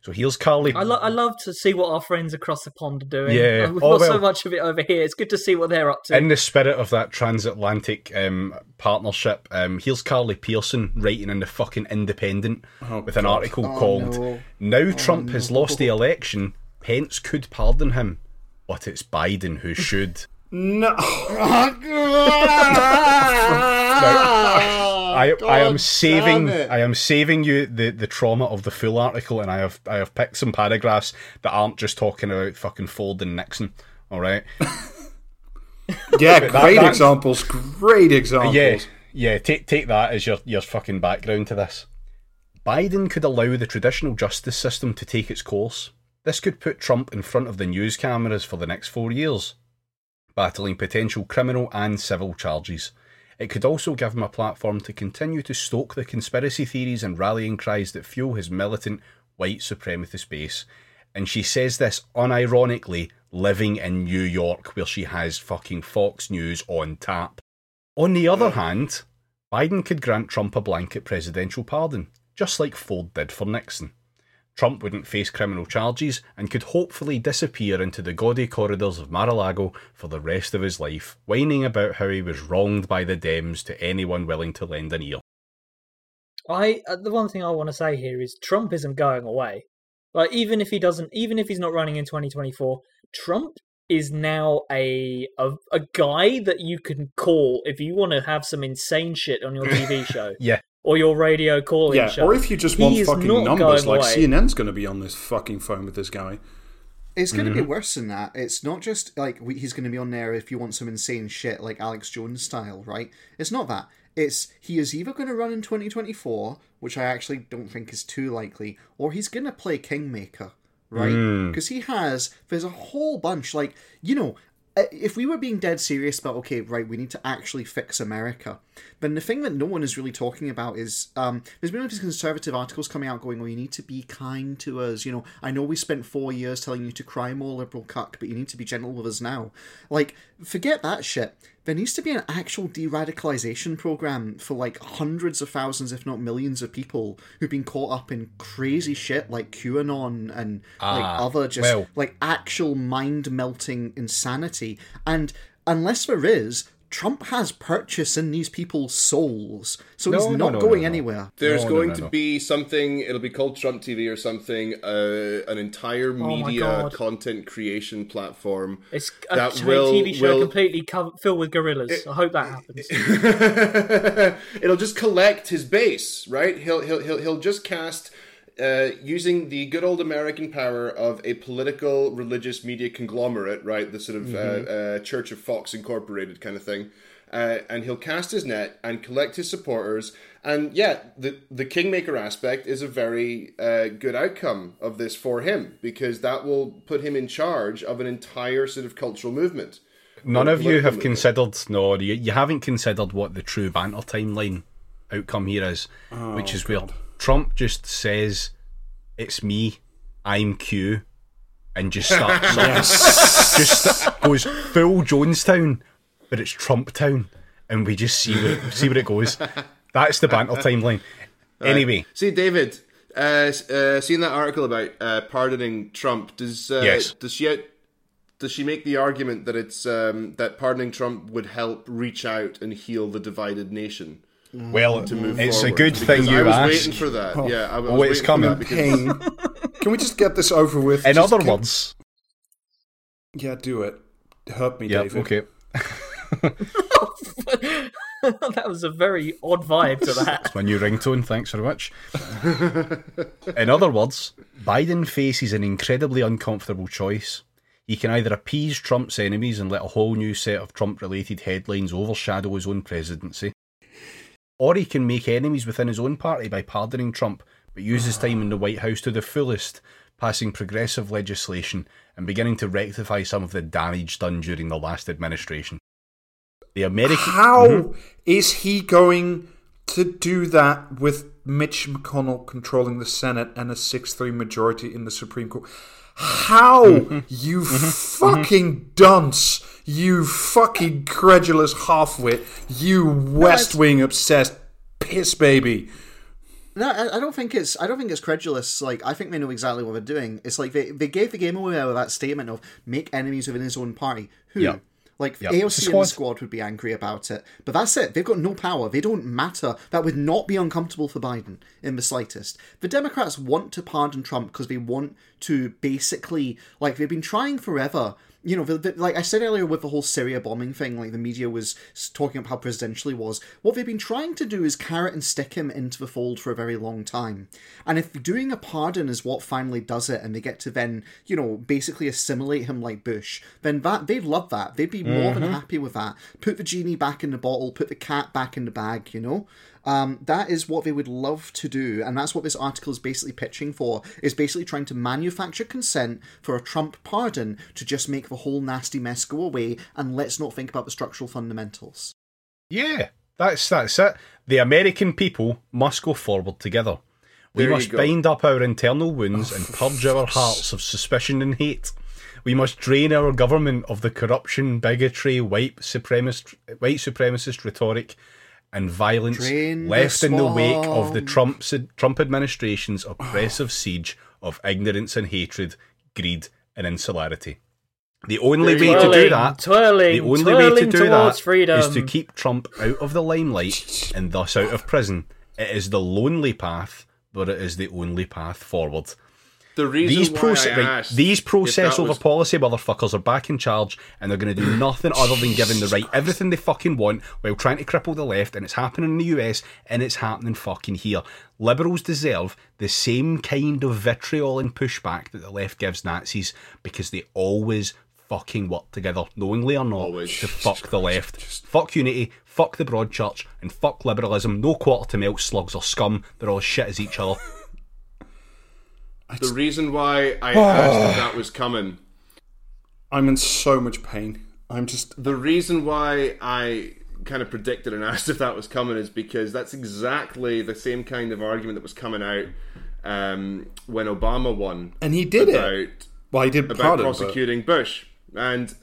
Speaker 2: So here's Carly.
Speaker 3: I, lo- I love to see what our friends across the pond are doing.
Speaker 2: Yeah.
Speaker 3: We've
Speaker 2: Oh,
Speaker 3: got so much of it over here. It's good to see what they're up to.
Speaker 2: in the spirit of that transatlantic um, partnership, um, here's Carly Pearson writing in the fucking Independent with an article
Speaker 1: Oh,
Speaker 2: called
Speaker 1: no.
Speaker 2: "Now Trump has lost the election, Pence could pardon him, but it's Biden who should."
Speaker 5: no.
Speaker 2: I, I am saving. I am saving you the, the trauma of the full article, and I have I have picked some paragraphs that aren't just talking about fucking Ford and Nixon. All right.
Speaker 5: Yeah, great
Speaker 2: that-
Speaker 5: examples. Great examples.
Speaker 2: Yeah, yeah. Take take that as your your fucking background to this. Biden could allow the traditional justice system to take its course. This could put Trump in front of the news cameras for the next four years, battling potential criminal and civil charges. It could also give him a platform to continue to stoke the conspiracy theories and rallying cries that fuel his militant white supremacist base. And she says this unironically, living in New York, where she has fucking Fox News on tap. On the other hand, Biden could grant Trump a blanket presidential pardon, just like Ford did for Nixon. Trump wouldn't face criminal charges and could hopefully disappear into the gaudy corridors of Mar-a-Lago for the rest of his life, whining about how he was wronged by the Dems to anyone willing to lend an ear.
Speaker 3: I uh, the one thing I want to say here is Trump isn't going away. Like even if he doesn't, even if he's not running in 2024, Trump is now a a, a guy that you can call if you want to have some insane shit on your TV show
Speaker 2: Yeah,
Speaker 3: or your radio calling
Speaker 5: Yeah,
Speaker 3: show.
Speaker 5: or if you just want
Speaker 3: is
Speaker 5: fucking numbers,
Speaker 3: going
Speaker 5: like
Speaker 3: away.
Speaker 5: CNN's going to be on this fucking phone with this guy.
Speaker 1: It's going to
Speaker 2: Mm-hmm.
Speaker 1: be worse than that. It's not just like we, he's going to be on there if you want some insane shit like Alex Jones style, right? It's not that. It's he is either going to run in 2024, which I actually don't think is too likely, or he's going to play Kingmaker, right? Because he has, there's a whole bunch, like, you know, if we were being dead serious about okay right we need to actually fix america then the thing that no one is really talking about is um, there's been all these conservative articles coming out going oh you need to be kind to us you know i know we spent four years telling you to cry more liberal cuck but you need to be gentle with us now. Like forget that shit there needs to be an actual de-radicalization program for like hundreds of thousands if not millions of people who've been caught up in crazy shit like qanon and like
Speaker 2: Ah,
Speaker 1: other just
Speaker 2: well.
Speaker 1: like actual mind melting insanity. And unless there is, Trump has purchase in these people's souls, so he's
Speaker 2: No, no,
Speaker 1: not
Speaker 2: no,
Speaker 1: going
Speaker 2: no, no.
Speaker 1: anywhere.
Speaker 4: There's
Speaker 2: No, no,
Speaker 4: going
Speaker 2: no,
Speaker 4: to
Speaker 2: no.
Speaker 4: be something. It'll be called Trump TV or something. Uh, an entire media
Speaker 3: God.
Speaker 4: content creation platform.
Speaker 3: it's a
Speaker 4: that
Speaker 3: t-
Speaker 4: will-
Speaker 3: TV show
Speaker 4: will-
Speaker 3: completely co- filled with gorillas. I hope that happens.
Speaker 4: It'll just collect his base, right? He'll he'll he'll he'll just cast. Uh, using the good old American power of a political religious media conglomerate, right? The sort of uh, uh, Church of Fox Incorporated kind of thing. Uh, and he'll cast his net and collect his supporters. And yeah, the the kingmaker aspect is a very uh, good outcome of this for him because that will put him in charge of an entire sort of cultural movement.
Speaker 2: None of you have
Speaker 4: movement.
Speaker 2: considered, no, you, you haven't considered what the true banter timeline outcome here is, which is where Trump just says, "It's me, I'm Q," and just starts, just goes full Jonestown, but it's Trump Town, and we just see where it, see where it goes. That's the banter timeline. Anyway,
Speaker 4: See, David, uh, uh, seeing that article about uh, pardoning Trump, does uh,
Speaker 2: Yes.
Speaker 4: does she does she make the argument that it's um, that pardoning Trump would help reach out and heal the divided nation? Mm.
Speaker 2: well,
Speaker 4: Move
Speaker 2: it's a
Speaker 4: forward?
Speaker 2: good
Speaker 4: Because
Speaker 2: thing
Speaker 4: I
Speaker 2: you
Speaker 4: was
Speaker 2: asked.
Speaker 4: waiting for that. Oh. Yeah, I, I was
Speaker 2: Oh, it's
Speaker 4: waiting
Speaker 2: coming.
Speaker 4: For that because
Speaker 5: Pain. Can we just get this over with?
Speaker 2: In
Speaker 5: Just
Speaker 2: other
Speaker 5: can-
Speaker 2: words,
Speaker 5: yeah, do it. Hurt me,
Speaker 2: yeah,
Speaker 5: David.
Speaker 2: okay.
Speaker 3: that was a very odd vibe to that.
Speaker 2: my new ringtone. Thanks very much. In other words, Biden faces an incredibly uncomfortable choice. He can either appease Trump's enemies and let a whole new set of Trump related headlines overshadow his own presidency, or he can make enemies within his own party by pardoning Trump, but use his time in the White House to the fullest, passing progressive legislation and beginning to rectify some of the damage done during the last administration. The American.
Speaker 5: How
Speaker 2: Mhm.
Speaker 5: is he going to do that with Mitch McConnell controlling the Senate and a 6 3 majority in the Supreme Court? How,
Speaker 2: Mm-hmm.
Speaker 5: you fucking dunce, you fucking credulous halfwit, you West Wing obsessed piss baby.
Speaker 1: No, I, I don't think it's. I don't think it's credulous. Like I think they know exactly what they're doing. It's like they, they gave the game away with that statement of make enemies within his own party. Who?
Speaker 2: Yeah.
Speaker 1: Like
Speaker 2: Yeah.
Speaker 1: AOC
Speaker 2: The
Speaker 1: and the
Speaker 2: squad.
Speaker 1: squad would be angry about it, but that's it. They've got no power. They don't matter. That would not be uncomfortable for Biden in the slightest. The Democrats want to pardon Trump because they want to basically, like, they've been trying forever. You know, the, the, like I said earlier with the whole Syria bombing thing, like the media was talking about how presidential he was. What they've been trying to do is carrot and stick him into the fold for a very long time. And if doing a pardon is what finally does it, and they get to then, you know, basically assimilate him like Bush, then that they'd love that. They'd be more than mm-hmm. happy with that. Put the genie back in the bottle, put the cat back in the bag. You know, um, that is what they would love to do, and that's what this article is basically pitching for. Is basically trying to manufacture consent for a Trump pardon to just make the whole nasty mess go away, and let's not think about the structural fundamentals.
Speaker 2: Yeah, that's that's it. The American people must go forward together. We
Speaker 4: There
Speaker 2: must bind up our internal wounds and purge our hearts of suspicion and hate. We must drain our government of the corruption, bigotry, white supremacist, white supremacist rhetoric, and violence
Speaker 1: Drain the
Speaker 2: left in the wake of the
Speaker 1: swamp.
Speaker 2: Trump's, Trump administration's oppressive siege of ignorance and hatred, greed and insularity. The only
Speaker 4: There
Speaker 2: way to do that
Speaker 3: twirling,
Speaker 2: the only way to do
Speaker 3: towards
Speaker 2: that
Speaker 3: freedom.
Speaker 2: is to keep Trump out of the limelight and thus out of prison. It is the lonely path, but it is the only path forward.
Speaker 4: The reason
Speaker 2: These,
Speaker 4: why
Speaker 2: proce-
Speaker 4: I
Speaker 2: right,
Speaker 4: asked
Speaker 2: these process over
Speaker 4: was-
Speaker 2: policy motherfuckers are back in charge and they're going to do nothing other than giving the right everything they fucking want while trying to cripple the left. And it's happening in the US and it's happening fucking here. Liberals deserve the same kind of vitriol and pushback that the left gives Nazis because they always fucking work together, knowingly or not,
Speaker 4: Always.
Speaker 2: to fuck the left. Just... Fuck unity, fuck the broad church, and fuck liberalism. No quarter to melt slugs or scum. They're all as shit as each other.
Speaker 4: The reason why I asked if that was coming,
Speaker 7: I'm in so much pain. I'm just.
Speaker 4: the reason why I kind of predicted and asked if that was coming is because that's exactly the same kind of argument that was coming out um, when Obama won.
Speaker 5: And he did
Speaker 4: about,
Speaker 5: it. Well, he did
Speaker 4: about
Speaker 5: pardon, but-
Speaker 4: prosecuting Bush, and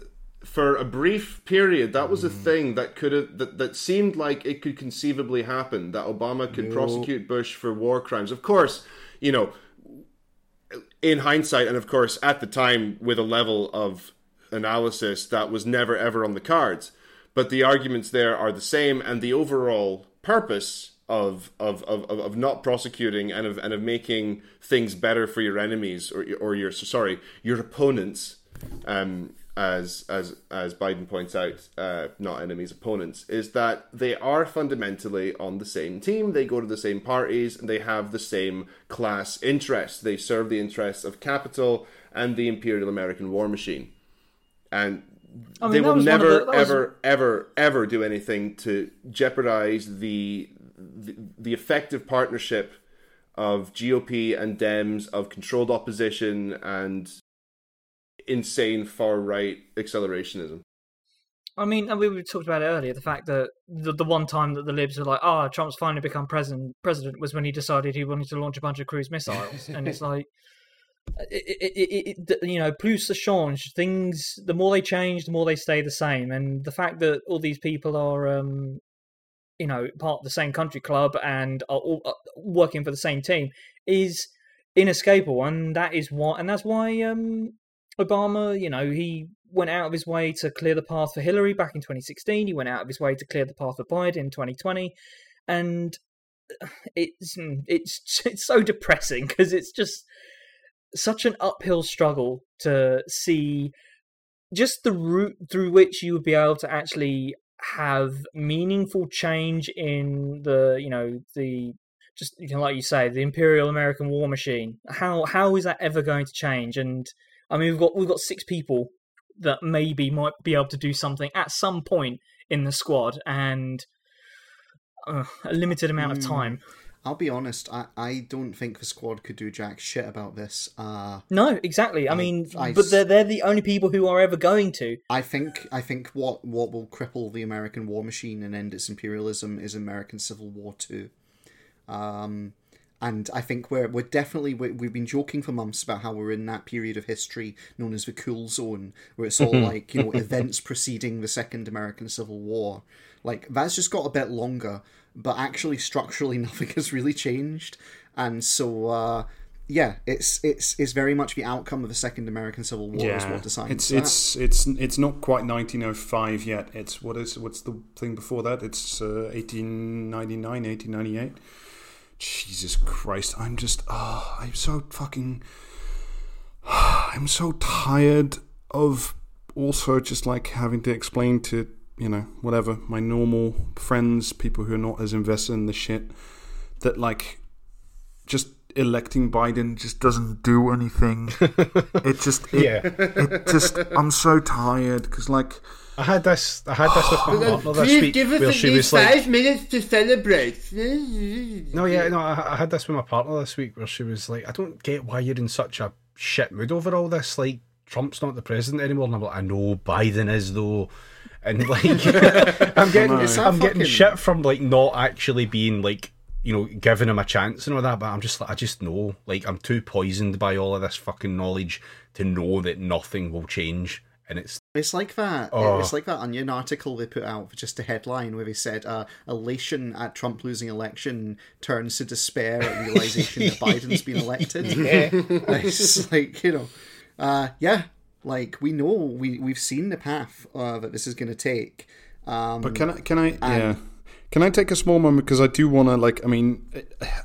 Speaker 4: for a brief period, that
Speaker 5: Mm.
Speaker 4: was a thing that could have that, that seemed like it could conceivably happen. That Obama could prosecute Bush for war crimes. Of course, you know, in hindsight, and of course at the time with a level of analysis that was never ever on the cards. But the arguments there are the same, and the overall purpose of of, of, of not prosecuting and of and of making things better for your enemies or or your sorry your opponents, um, as as as Biden points out, uh, not enemies, opponents, is that they are fundamentally on the same team. They go to the same parties and they have the same class interests. They serve the interests of capital and the imperial American war machine, and
Speaker 3: I mean,
Speaker 4: they will
Speaker 3: was one of
Speaker 4: never
Speaker 3: the- that was-
Speaker 4: ever ever ever do anything to jeopardize the, the the effective partnership of GOP and Dems of controlled opposition and insane far right accelerationism.
Speaker 3: I mean, and we we talked about it earlier. The fact that the, the one time that the libs were like, "Ah, Trump's finally become president," president was when he decided he wanted to launch a bunch of cruise missiles, and it's like, it, it, it, it, you know, plus the change. Things, the more they change, the more they stay the same. And the fact that all these people are, um, you know, part of the same country club and are all uh, working for the same team is inescapable, and that is why, and that's why um, Obama, you know, he went out of his way to clear the path for Hillary back in 2016. He went out of his way to clear the path for Biden in 2020, and uh, it's mm, it's it's so depressing because it's just such an uphill struggle to see just the route through which you would be able to actually have meaningful change in the you know the just you know, like you say the imperial american war machine. How how is that ever going to change? And i mean we've got we've got six people that maybe might be able to do something at some point in the squad and uh, a limited amount of
Speaker 1: Hmm.
Speaker 3: time
Speaker 1: I'll be honest. I, I don't think the squad could do jack shit about this. Uh,
Speaker 3: No, exactly. I mean,
Speaker 1: I
Speaker 3: but they're they're the only people who are ever going to.
Speaker 1: I think I think what what will cripple the American war machine and end its imperialism is American Civil War two. Um, and I think we're we're definitely we, we've been joking for months about how we're in that period of history known as the cool zone, where it's all like you know events preceding the Second American Civil War. Like that's just got a bit longer, but actually structurally nothing has really changed, and so. uh yeah, it's it's it's very much the outcome of the Second American Civil War is what decides
Speaker 5: it's
Speaker 1: that.
Speaker 5: it's it's it's not quite 1905 yet. It's what is what's the thing before that? It's uh, 1899, 1898. Jesus Christ! I'm just oh, I'm so fucking I'm so tired of also just like having to explain to you know whatever my normal friends, people who are not as invested in the shit, that like just electing Biden just doesn't do anything. it just it,
Speaker 2: Yeah.
Speaker 5: it just I'm so tired because like
Speaker 2: I had this. I had this with my partner this
Speaker 4: Please
Speaker 2: week,
Speaker 4: give us
Speaker 2: where
Speaker 4: at
Speaker 2: she
Speaker 4: least
Speaker 2: was like,
Speaker 4: five minutes to celebrate.
Speaker 2: No, yeah, no, I, I had this with my partner this week where she was like, I don't get why you're in such a shit mood over all this. Like, Trump's not the president anymore. And I'm like, I know Biden is, though. And like, I'm getting,
Speaker 1: Is
Speaker 2: I'm getting shit from like not actually being like, you know, giving him a chance and all that. But I'm just like, I just know, like, I'm too poisoned by all of this fucking knowledge to know that nothing will change. And it's
Speaker 1: It's like that.
Speaker 2: Oh.
Speaker 1: It's like that Onion article they put out for just a headline where they said uh, elation at Trump losing election turns to despair at realization that Biden's been elected. Yeah. it's like you know, uh, yeah, like we know we we've seen the path uh, that this is going to take. Um,
Speaker 5: But can I? Can I? yeah. Can I take a small moment because I do want to like? I mean,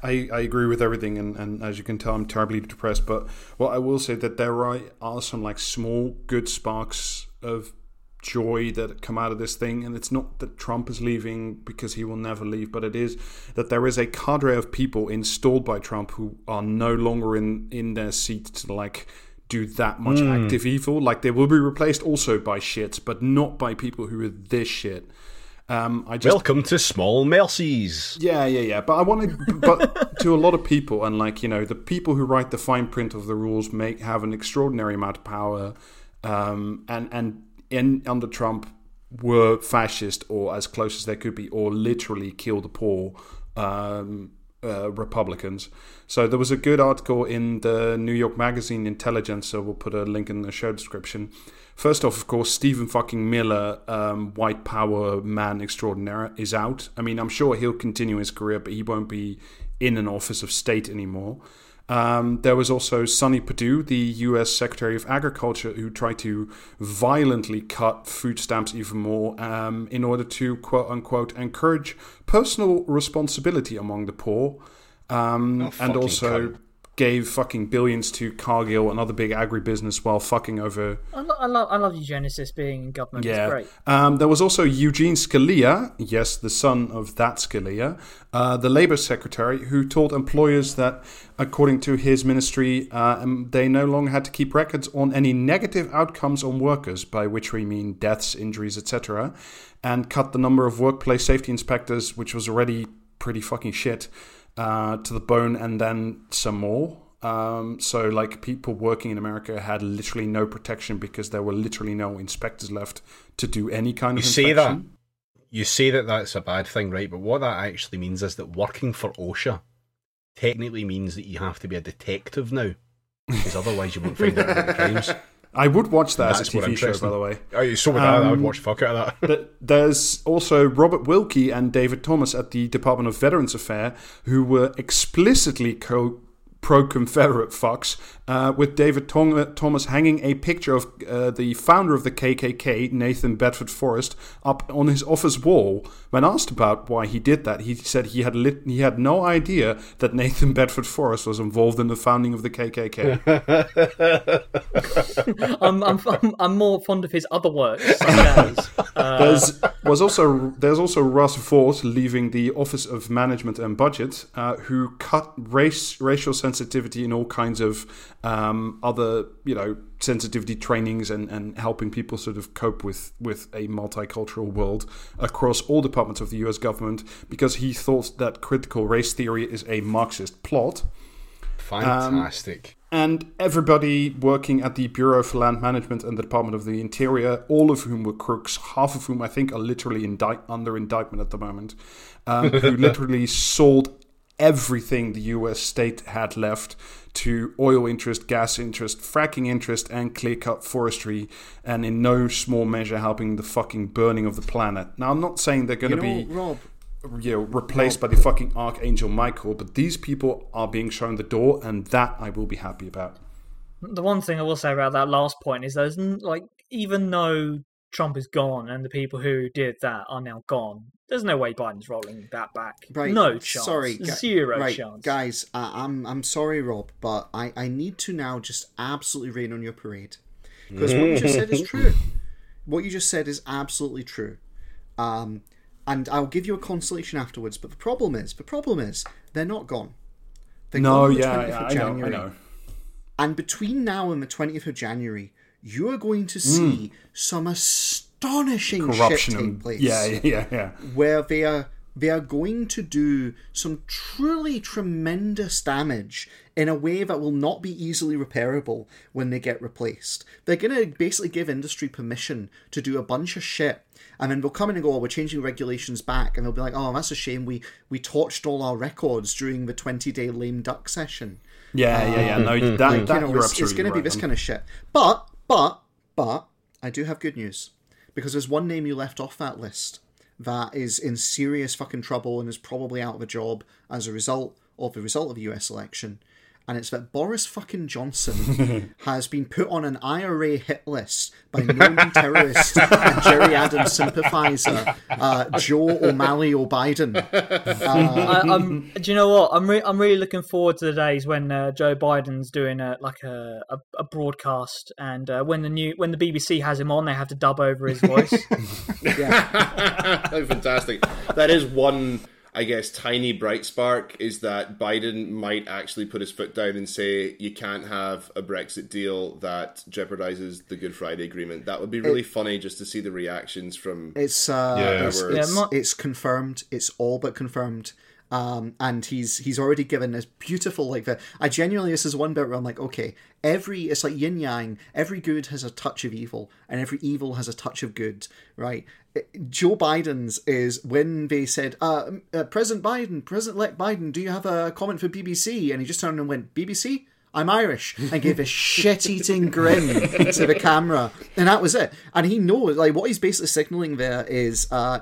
Speaker 5: I I agree with everything, and, and as you can tell, I'm terribly depressed. But what I will say that there are, are some like small good sparks of joy that come out of this thing, and it's not that Trump is leaving because he will never leave, but it is that there is a cadre of people installed by Trump who are no longer in in their seat to like do that much hmm. active evil. Like they will be replaced also by shits, but not by people who are this shit. Um, I just
Speaker 2: welcome to Small Mercies.
Speaker 5: yeah, yeah, yeah. But I wanted, but to a lot of people, and like you know, the people who write the fine print of the rules make have an extraordinary amount of power, um, and and in under Trump were fascist or as close as they could be, or literally kill the poor. Um, uh, Republicans. So there was a good article in the New York Magazine Intelligence. So we'll put a link in the show description. First off, of course, Stephen fucking Miller, um, white power man extraordinaire, is out. I mean, I'm sure he'll continue his career, but he won't be in an office of state anymore. Um, there was also Sonny Perdue, the U.S. Secretary of Agriculture, who tried to violently cut food stamps even more um, in order to quote unquote encourage personal responsibility among the poor, um, and also. Gave fucking billions to Cargill, another big agribusiness, while fucking over
Speaker 3: I, lo- I love I love eugenicist being in government. It's
Speaker 5: yeah.
Speaker 3: great.
Speaker 5: Um, there was also Eugene Scalia, yes, the son of that Scalia, uh, the Labour Secretary, who told employers that, according to his ministry, uh, um, they no longer had to keep records on any negative outcomes on workers, by which we mean deaths, injuries, etc., and cut the number of workplace safety inspectors, which was already pretty fucking shit, uh, to the bone, and then some more. Um, so, like, people working in America had literally no protection because there were literally no inspectors left to do any kind of
Speaker 2: You
Speaker 5: of
Speaker 2: say that. You say that that's a bad thing, right? But what that actually means is that working for OSHA technically means that you have to be a detective now, because otherwise you won't find out about the crimes.
Speaker 5: I would watch that
Speaker 2: That's
Speaker 5: as a TV show, by the way.
Speaker 2: Oh, so would I. I would
Speaker 5: Um,
Speaker 2: watch fuck out of that.
Speaker 5: But there's also Robert Wilkie and David Thomas at the Department of Veterans Affairs who were explicitly co- pro-Confederate fucks, uh, with David Thom- Thomas hanging a picture of uh, the founder of the KKK, Nathan Bedford Forrest, up on his office wall. When asked about why he did that, he said he had lit- he had no idea that Nathan Bedford Forrest was involved in the founding of the KKK.
Speaker 3: I'm, I'm, I'm, I'm more fond of his other works, such as uh,
Speaker 5: There's was also there's also Russ Vought leaving the Office of Management and Budget, uh, who cut race racial sensitivity in all kinds of um, other you know sensitivity trainings and, and helping people sort of cope with with a multicultural world across all departments of the U.S. government because he thought that critical race theory is a Marxist plot.
Speaker 2: Fantastic.
Speaker 5: And everybody working at the Bureau for Land Management and the Department of the Interior, all of whom were crooks, half of whom I think are literally indict- under indictment at the moment, um, who literally sold everything the US state had left to oil interest, gas interest, fracking interest, and clear cut forestry, and in no small measure helping the fucking burning of the planet. Now, I'm not saying they're going
Speaker 1: You
Speaker 5: to
Speaker 1: know,
Speaker 5: be
Speaker 1: Rob,
Speaker 5: you know, replaced by the fucking Archangel Michael, but these people are being shown the door, and that I will be happy about.
Speaker 3: The one thing I will say about that last point is there's like even though Trump is gone and the people who did that are now gone, there's no way Biden's rolling that back.
Speaker 1: Right.
Speaker 3: No chance.
Speaker 1: Sorry, gu-
Speaker 3: Zero
Speaker 1: right,
Speaker 3: chance.
Speaker 1: guys. I, I'm I'm sorry, Rob, but I I need to now just absolutely rain on your parade because what you just said is true. What you just said is absolutely true. Um, and I'll give you a consolation afterwards. But the problem is, the problem is, they're not gone. They're
Speaker 5: No,
Speaker 1: gone on the
Speaker 5: yeah,
Speaker 1: 20th
Speaker 5: yeah,
Speaker 1: of
Speaker 5: I know, I
Speaker 1: January.
Speaker 5: know.
Speaker 1: And between now and the 20th of January, you are going to see some astonishing.
Speaker 5: Corruption
Speaker 1: shit take
Speaker 5: and
Speaker 1: place
Speaker 5: yeah, yeah, yeah,
Speaker 1: where they are they are going to do some truly tremendous damage in a way that will not be easily repairable when they get replaced. They're going to basically give industry permission to do a bunch of shit, and then they'll come in and go, oh, "We're changing regulations back," and they'll be like, "Oh, that's a shame. We we torched all our records during the twenty day lame duck session."
Speaker 5: Yeah, yeah, yeah. Um, no, that, that
Speaker 1: you know, it's, it's going to be this kind of shit. But, but, but, I do have good news because there's one name you left off that list that is in serious fucking trouble and is probably out of a job as a result of the result of the US election. And it's that Boris fucking Johnson has been put on an IRA hit list by known terrorist and Gerry Adams sympathizer uh, Joe O'Malley O'Biden.
Speaker 3: I, I'm, do you know what? I'm re- I'm really looking forward to the days when uh, Joe Biden's doing a like a, a, a broadcast, and uh, when the new when the BBC has him on, they have to dub over his voice.
Speaker 4: Yeah, fantastic. That is one, I guess, tiny bright spark is that Biden might actually put his foot down and say you can't have a Brexit deal that jeopardizes the Good Friday Agreement. That would be really funny just to see the reactions from.
Speaker 1: It's uh,
Speaker 2: Yeah.
Speaker 1: it's,
Speaker 4: Yeah,
Speaker 1: it's, it's confirmed. It's all but confirmed. Um, and he's he's already given this beautiful like the I genuinely this is one bit where I'm like okay every it's like yin yang every good has a touch of evil and every evil has a touch of good right It- Joe Biden's is when they said uh, uh, President Biden President elect Biden do you have a comment for BBC and he just turned and went BBC I'm Irish and gave a shit eating grin to the camera. And that was it. And he knows, like, what he's basically signaling there is uh,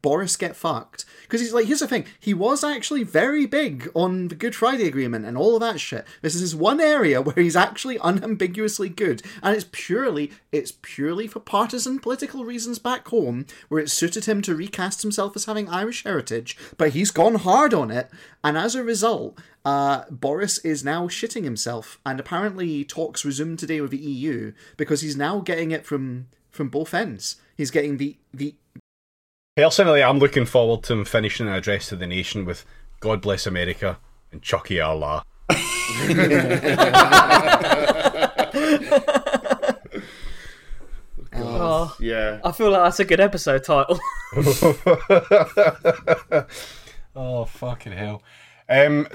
Speaker 1: Boris get fucked. Because he's like, here's the thing, he was actually very big on the Good Friday Agreement and all of that shit. This is one area where he's actually unambiguously good. And it's purely, it's purely for partisan political reasons back home, where it suited him to recast himself as having Irish heritage. But he's gone hard on it. And as a result, uh, Boris is now shitting himself, and apparently talks resumed today with the EU because he's now getting it from from both ends. He's getting the the
Speaker 2: Personally, I'm looking forward to him finishing an address to the nation with God bless America and Chucky Allah.
Speaker 3: oh,
Speaker 4: Yeah.
Speaker 3: I feel like that's a good episode title.
Speaker 2: Oh fucking hell! Um,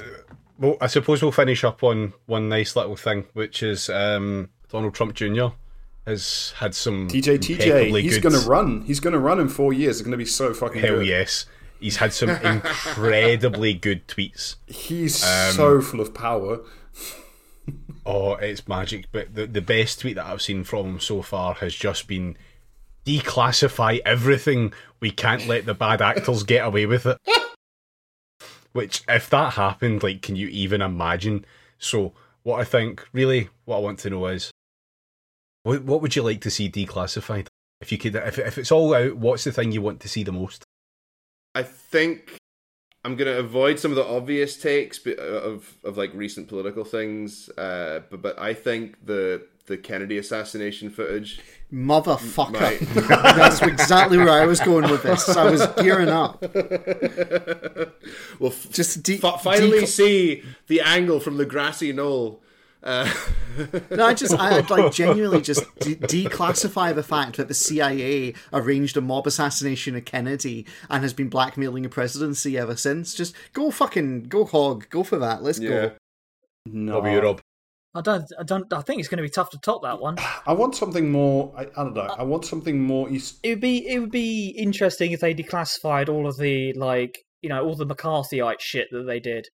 Speaker 2: well, I suppose we'll finish up on one nice little thing, which is um, Donald Trump Jr. has had some
Speaker 5: TJ, TJ, he's going to run. He's going to run in four years. It's going to be so fucking
Speaker 2: Hell
Speaker 5: good.
Speaker 2: yes, he's had some incredibly good tweets.
Speaker 5: He's
Speaker 2: Um,
Speaker 5: so full of power.
Speaker 2: Oh, it's magic! But the the best tweet that I've seen from him so far has just been declassify everything. We can't let the bad actors get away with it. Which, if that happened, like, can you even imagine? So, what I think, really, what I want to know is, what what would you like to see declassified? If you could, if if it's all out, what's the thing you want to see the most?
Speaker 4: I think I'm going to avoid some of the obvious takes of of like recent political things, uh, but but I think the the Kennedy assassination footage.
Speaker 1: motherfucker.
Speaker 4: Right.
Speaker 1: That's exactly where I was going with this. I was gearing up.
Speaker 4: Well, f-
Speaker 1: Just de-
Speaker 4: fi- finally
Speaker 1: deco-
Speaker 4: see the angle from the grassy knoll. Uh,
Speaker 1: No, I just, I, like genuinely just de- declassify the fact that the CIA arranged a mob assassination of Kennedy and has been blackmailing a presidency ever since. Just go fucking, go hog, go for that. Let's
Speaker 4: yeah.
Speaker 1: go.
Speaker 5: No,
Speaker 2: W Rob.
Speaker 3: I don't, I don't, I think it's going to be tough to top that one.
Speaker 5: I want something more. I, I don't know. I want something more East.
Speaker 3: It would be, it would be interesting if they declassified all of the like, you know, all the McCarthyite shit that they did.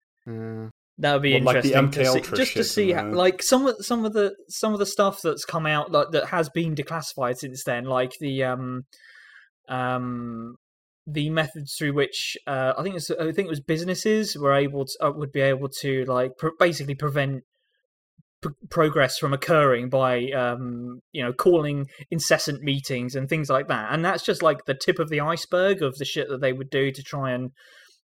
Speaker 3: That would be
Speaker 5: What, like the
Speaker 3: interesting
Speaker 5: MK
Speaker 3: to see, just to see, how, like some of some of the some of the stuff that's come out like, that has been declassified since then, like the um um the methods through which uh, I think it's I think it was businesses were able to uh, would be able to like pr- basically prevent p- progress from occurring by um you know calling incessant meetings and things like that and that's just like the tip of the iceberg of the shit that they would do to try and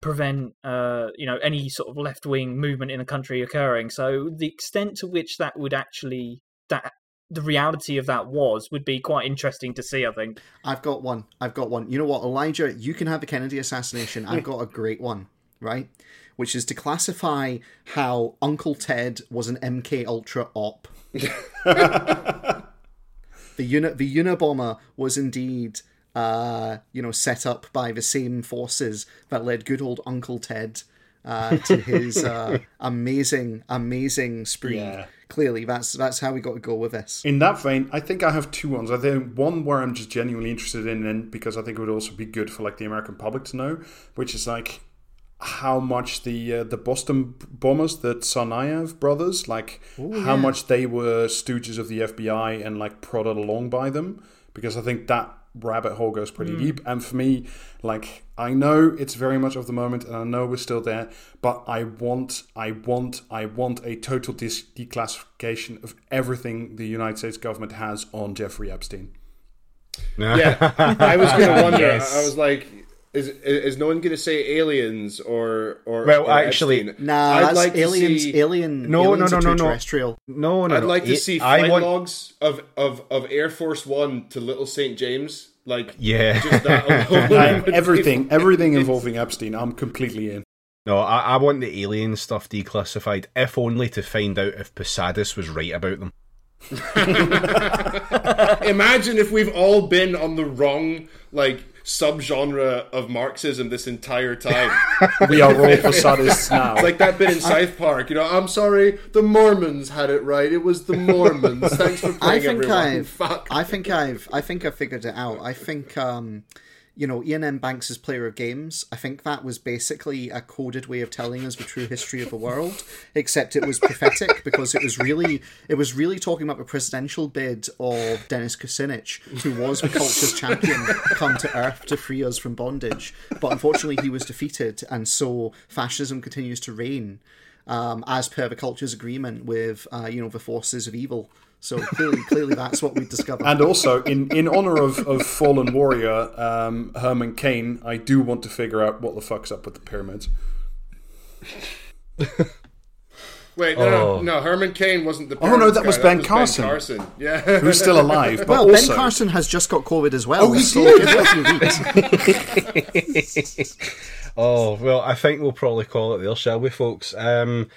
Speaker 3: prevent uh you know any sort of left wing movement in the country occurring so the extent to which that would actually that the reality of that was would be quite interesting to see i think
Speaker 1: I've got one. I've got one. You know what, Elijah? You can have the Kennedy assassination. I've got a great one, right? Which is to classify how Uncle Ted was an MK Ultra op. the unit, the Unabomber was indeed, uh, you know, set up by the same forces that led good old Uncle Ted uh, to his uh, amazing, amazing spree.
Speaker 5: Yeah.
Speaker 1: Clearly, that's that's how we got to go with this.
Speaker 5: In that vein, I think I have two ones. I think one where I'm just genuinely interested in, and because I think it would also be good for like the American public to know, which is like how much the uh, the Boston bombers, the Tsarnaev brothers, like how much they were stooges of the FBI and like prodded along by them. Because I think that rabbit hole goes pretty deep. And for me, like I know it's very much of the moment, and I know we're still there, but I want, I want, I want a total dis- declassification of everything the United States government has on Jeffrey Epstein.
Speaker 4: yeah, I was going to wonder.
Speaker 2: Yes.
Speaker 4: I was like, is is no one going to say aliens or or?
Speaker 2: Well,
Speaker 4: or
Speaker 2: actually-
Speaker 4: Epstein?
Speaker 1: Nah,
Speaker 4: I'd
Speaker 1: that's
Speaker 4: like
Speaker 1: aliens.
Speaker 4: see-
Speaker 1: Alien.
Speaker 2: No,
Speaker 1: aliens
Speaker 2: no, no, no, no.
Speaker 1: terrestrial.
Speaker 2: No, no,
Speaker 4: I'd
Speaker 2: no.
Speaker 4: like to
Speaker 2: It-
Speaker 4: see
Speaker 2: I
Speaker 4: flight
Speaker 2: want-
Speaker 4: logs of, of, of Air Force One to Little St James. Like,
Speaker 2: Yeah.
Speaker 4: just that alone
Speaker 5: I-
Speaker 4: would be
Speaker 5: everything, everything involving Epstein, I'm completely in.
Speaker 2: No, I, I want the alien stuff declassified, if only to find out if Posadas was right about them.
Speaker 4: Imagine if we've all been on the wrong like subgenre of Marxism this entire time.
Speaker 5: We are all Posadists now.
Speaker 4: It's like that bit in South Park, you know. I'm sorry, the Mormons had it right. It was the Mormons. Thanks for
Speaker 1: I think
Speaker 4: everyone.
Speaker 1: I've,
Speaker 4: Fuck.
Speaker 1: I think I've, I think I figured it out. I think, um, you know, Iain M. Banks' Player of Games. I think that was basically a coded way of telling us the true history of the world, except it was prophetic because it was really, it was really talking about the presidential bid of Dennis Kucinich, who was the culture's champion, come to Earth to free us from bondage. But unfortunately, he was defeated, and so fascism continues to reign. Um, as per the culture's agreement with, uh, you know, the forces of evil. So clearly, clearly, that's what we discovered.
Speaker 5: And also, in, in honor of, of fallen warrior um, Herman Cain, I do want to figure out what the fuck's up with the pyramids.
Speaker 4: Wait, no,
Speaker 2: Oh.
Speaker 4: no, no. Herman Cain wasn't the.
Speaker 5: Oh, no, that
Speaker 4: guy,
Speaker 5: was Ben Carson.
Speaker 4: Carson. Yeah.
Speaker 5: Who's still alive, but
Speaker 1: well,
Speaker 5: also
Speaker 1: Ben Carson has just got COVID as well.
Speaker 5: Oh, he
Speaker 1: so
Speaker 5: did?
Speaker 1: give it a few weeks.
Speaker 2: Oh, well, I think we'll probably call it there, shall we, folks? Um,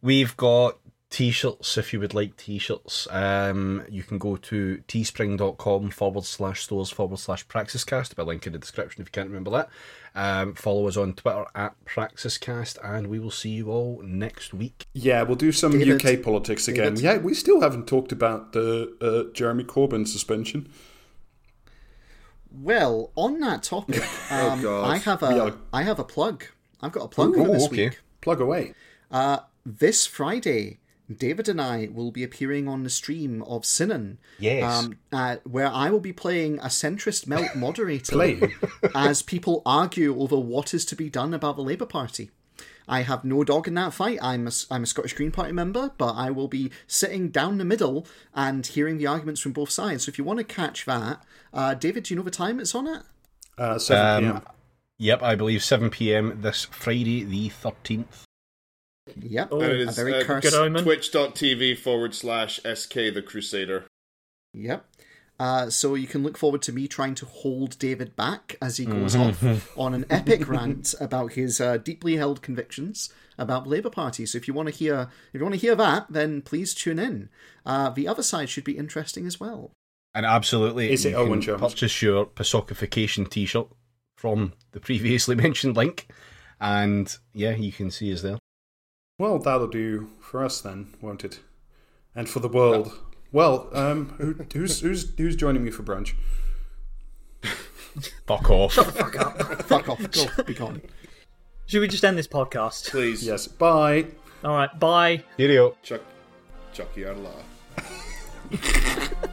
Speaker 2: we've got t-shirts if you would like t-shirts. Um, you can go to teespring.com forward slash stores forward slash praxiscast. I'll link in the description if you can't remember that. Um, follow us on Twitter at praxiscast, and we will see you all next week.
Speaker 5: Yeah, we'll do some
Speaker 1: David.
Speaker 5: UK politics again.
Speaker 1: David.
Speaker 5: Yeah, we still haven't talked about the uh, Jeremy Corbyn suspension.
Speaker 1: Well, on that topic, um,
Speaker 4: God.
Speaker 1: I have a
Speaker 5: are-
Speaker 1: I have a plug. I've got a plug for this
Speaker 2: okay.
Speaker 1: week.
Speaker 5: Plug away.
Speaker 1: Uh, this Friday, David and I will be appearing on the stream of Sinan.
Speaker 2: Yes.
Speaker 1: Um, uh, where I will be playing a centrist melt moderator as people argue over what is to be done about the Labour Party. I have no dog in that fight. I'm a, I'm a Scottish Green Party member, but I will be sitting down the middle and hearing the arguments from both sides. So if you want to catch that, uh, David, do you know the time it's on at?
Speaker 5: Uh, 7 p.m.
Speaker 2: Um, Yep, I believe 7 pm this Friday, the 13th.
Speaker 1: Yep,
Speaker 3: Oh,
Speaker 4: And it
Speaker 1: a very
Speaker 4: uh,
Speaker 1: cursed.
Speaker 3: good.
Speaker 4: Twitch.tv forward slash SK the Crusader.
Speaker 1: Yep. Uh, so you can look forward to me trying to hold David back as he goes off on an epic rant about his uh, deeply held convictions about the Labour Party. So if you want to hear, if you want to hear that, then please tune in. Uh, the other side should be interesting as well.
Speaker 2: And absolutely,
Speaker 5: Is it
Speaker 2: you
Speaker 5: Owen
Speaker 2: can
Speaker 5: Jones?
Speaker 2: purchase your Pasocification T-shirt from the previously mentioned link, and yeah, you can see us there.
Speaker 5: Well, that'll do for us then, won't it? And for the world. Well, um, who, who's who's who's joining me for brunch?
Speaker 2: Fuck off.
Speaker 1: Fuck off, go, off, be gone.
Speaker 3: Should we just end this podcast?
Speaker 4: Please,
Speaker 5: Yes. Bye.
Speaker 3: All right, bye.
Speaker 2: Cheerio.
Speaker 4: Chuck, Chucky out of law.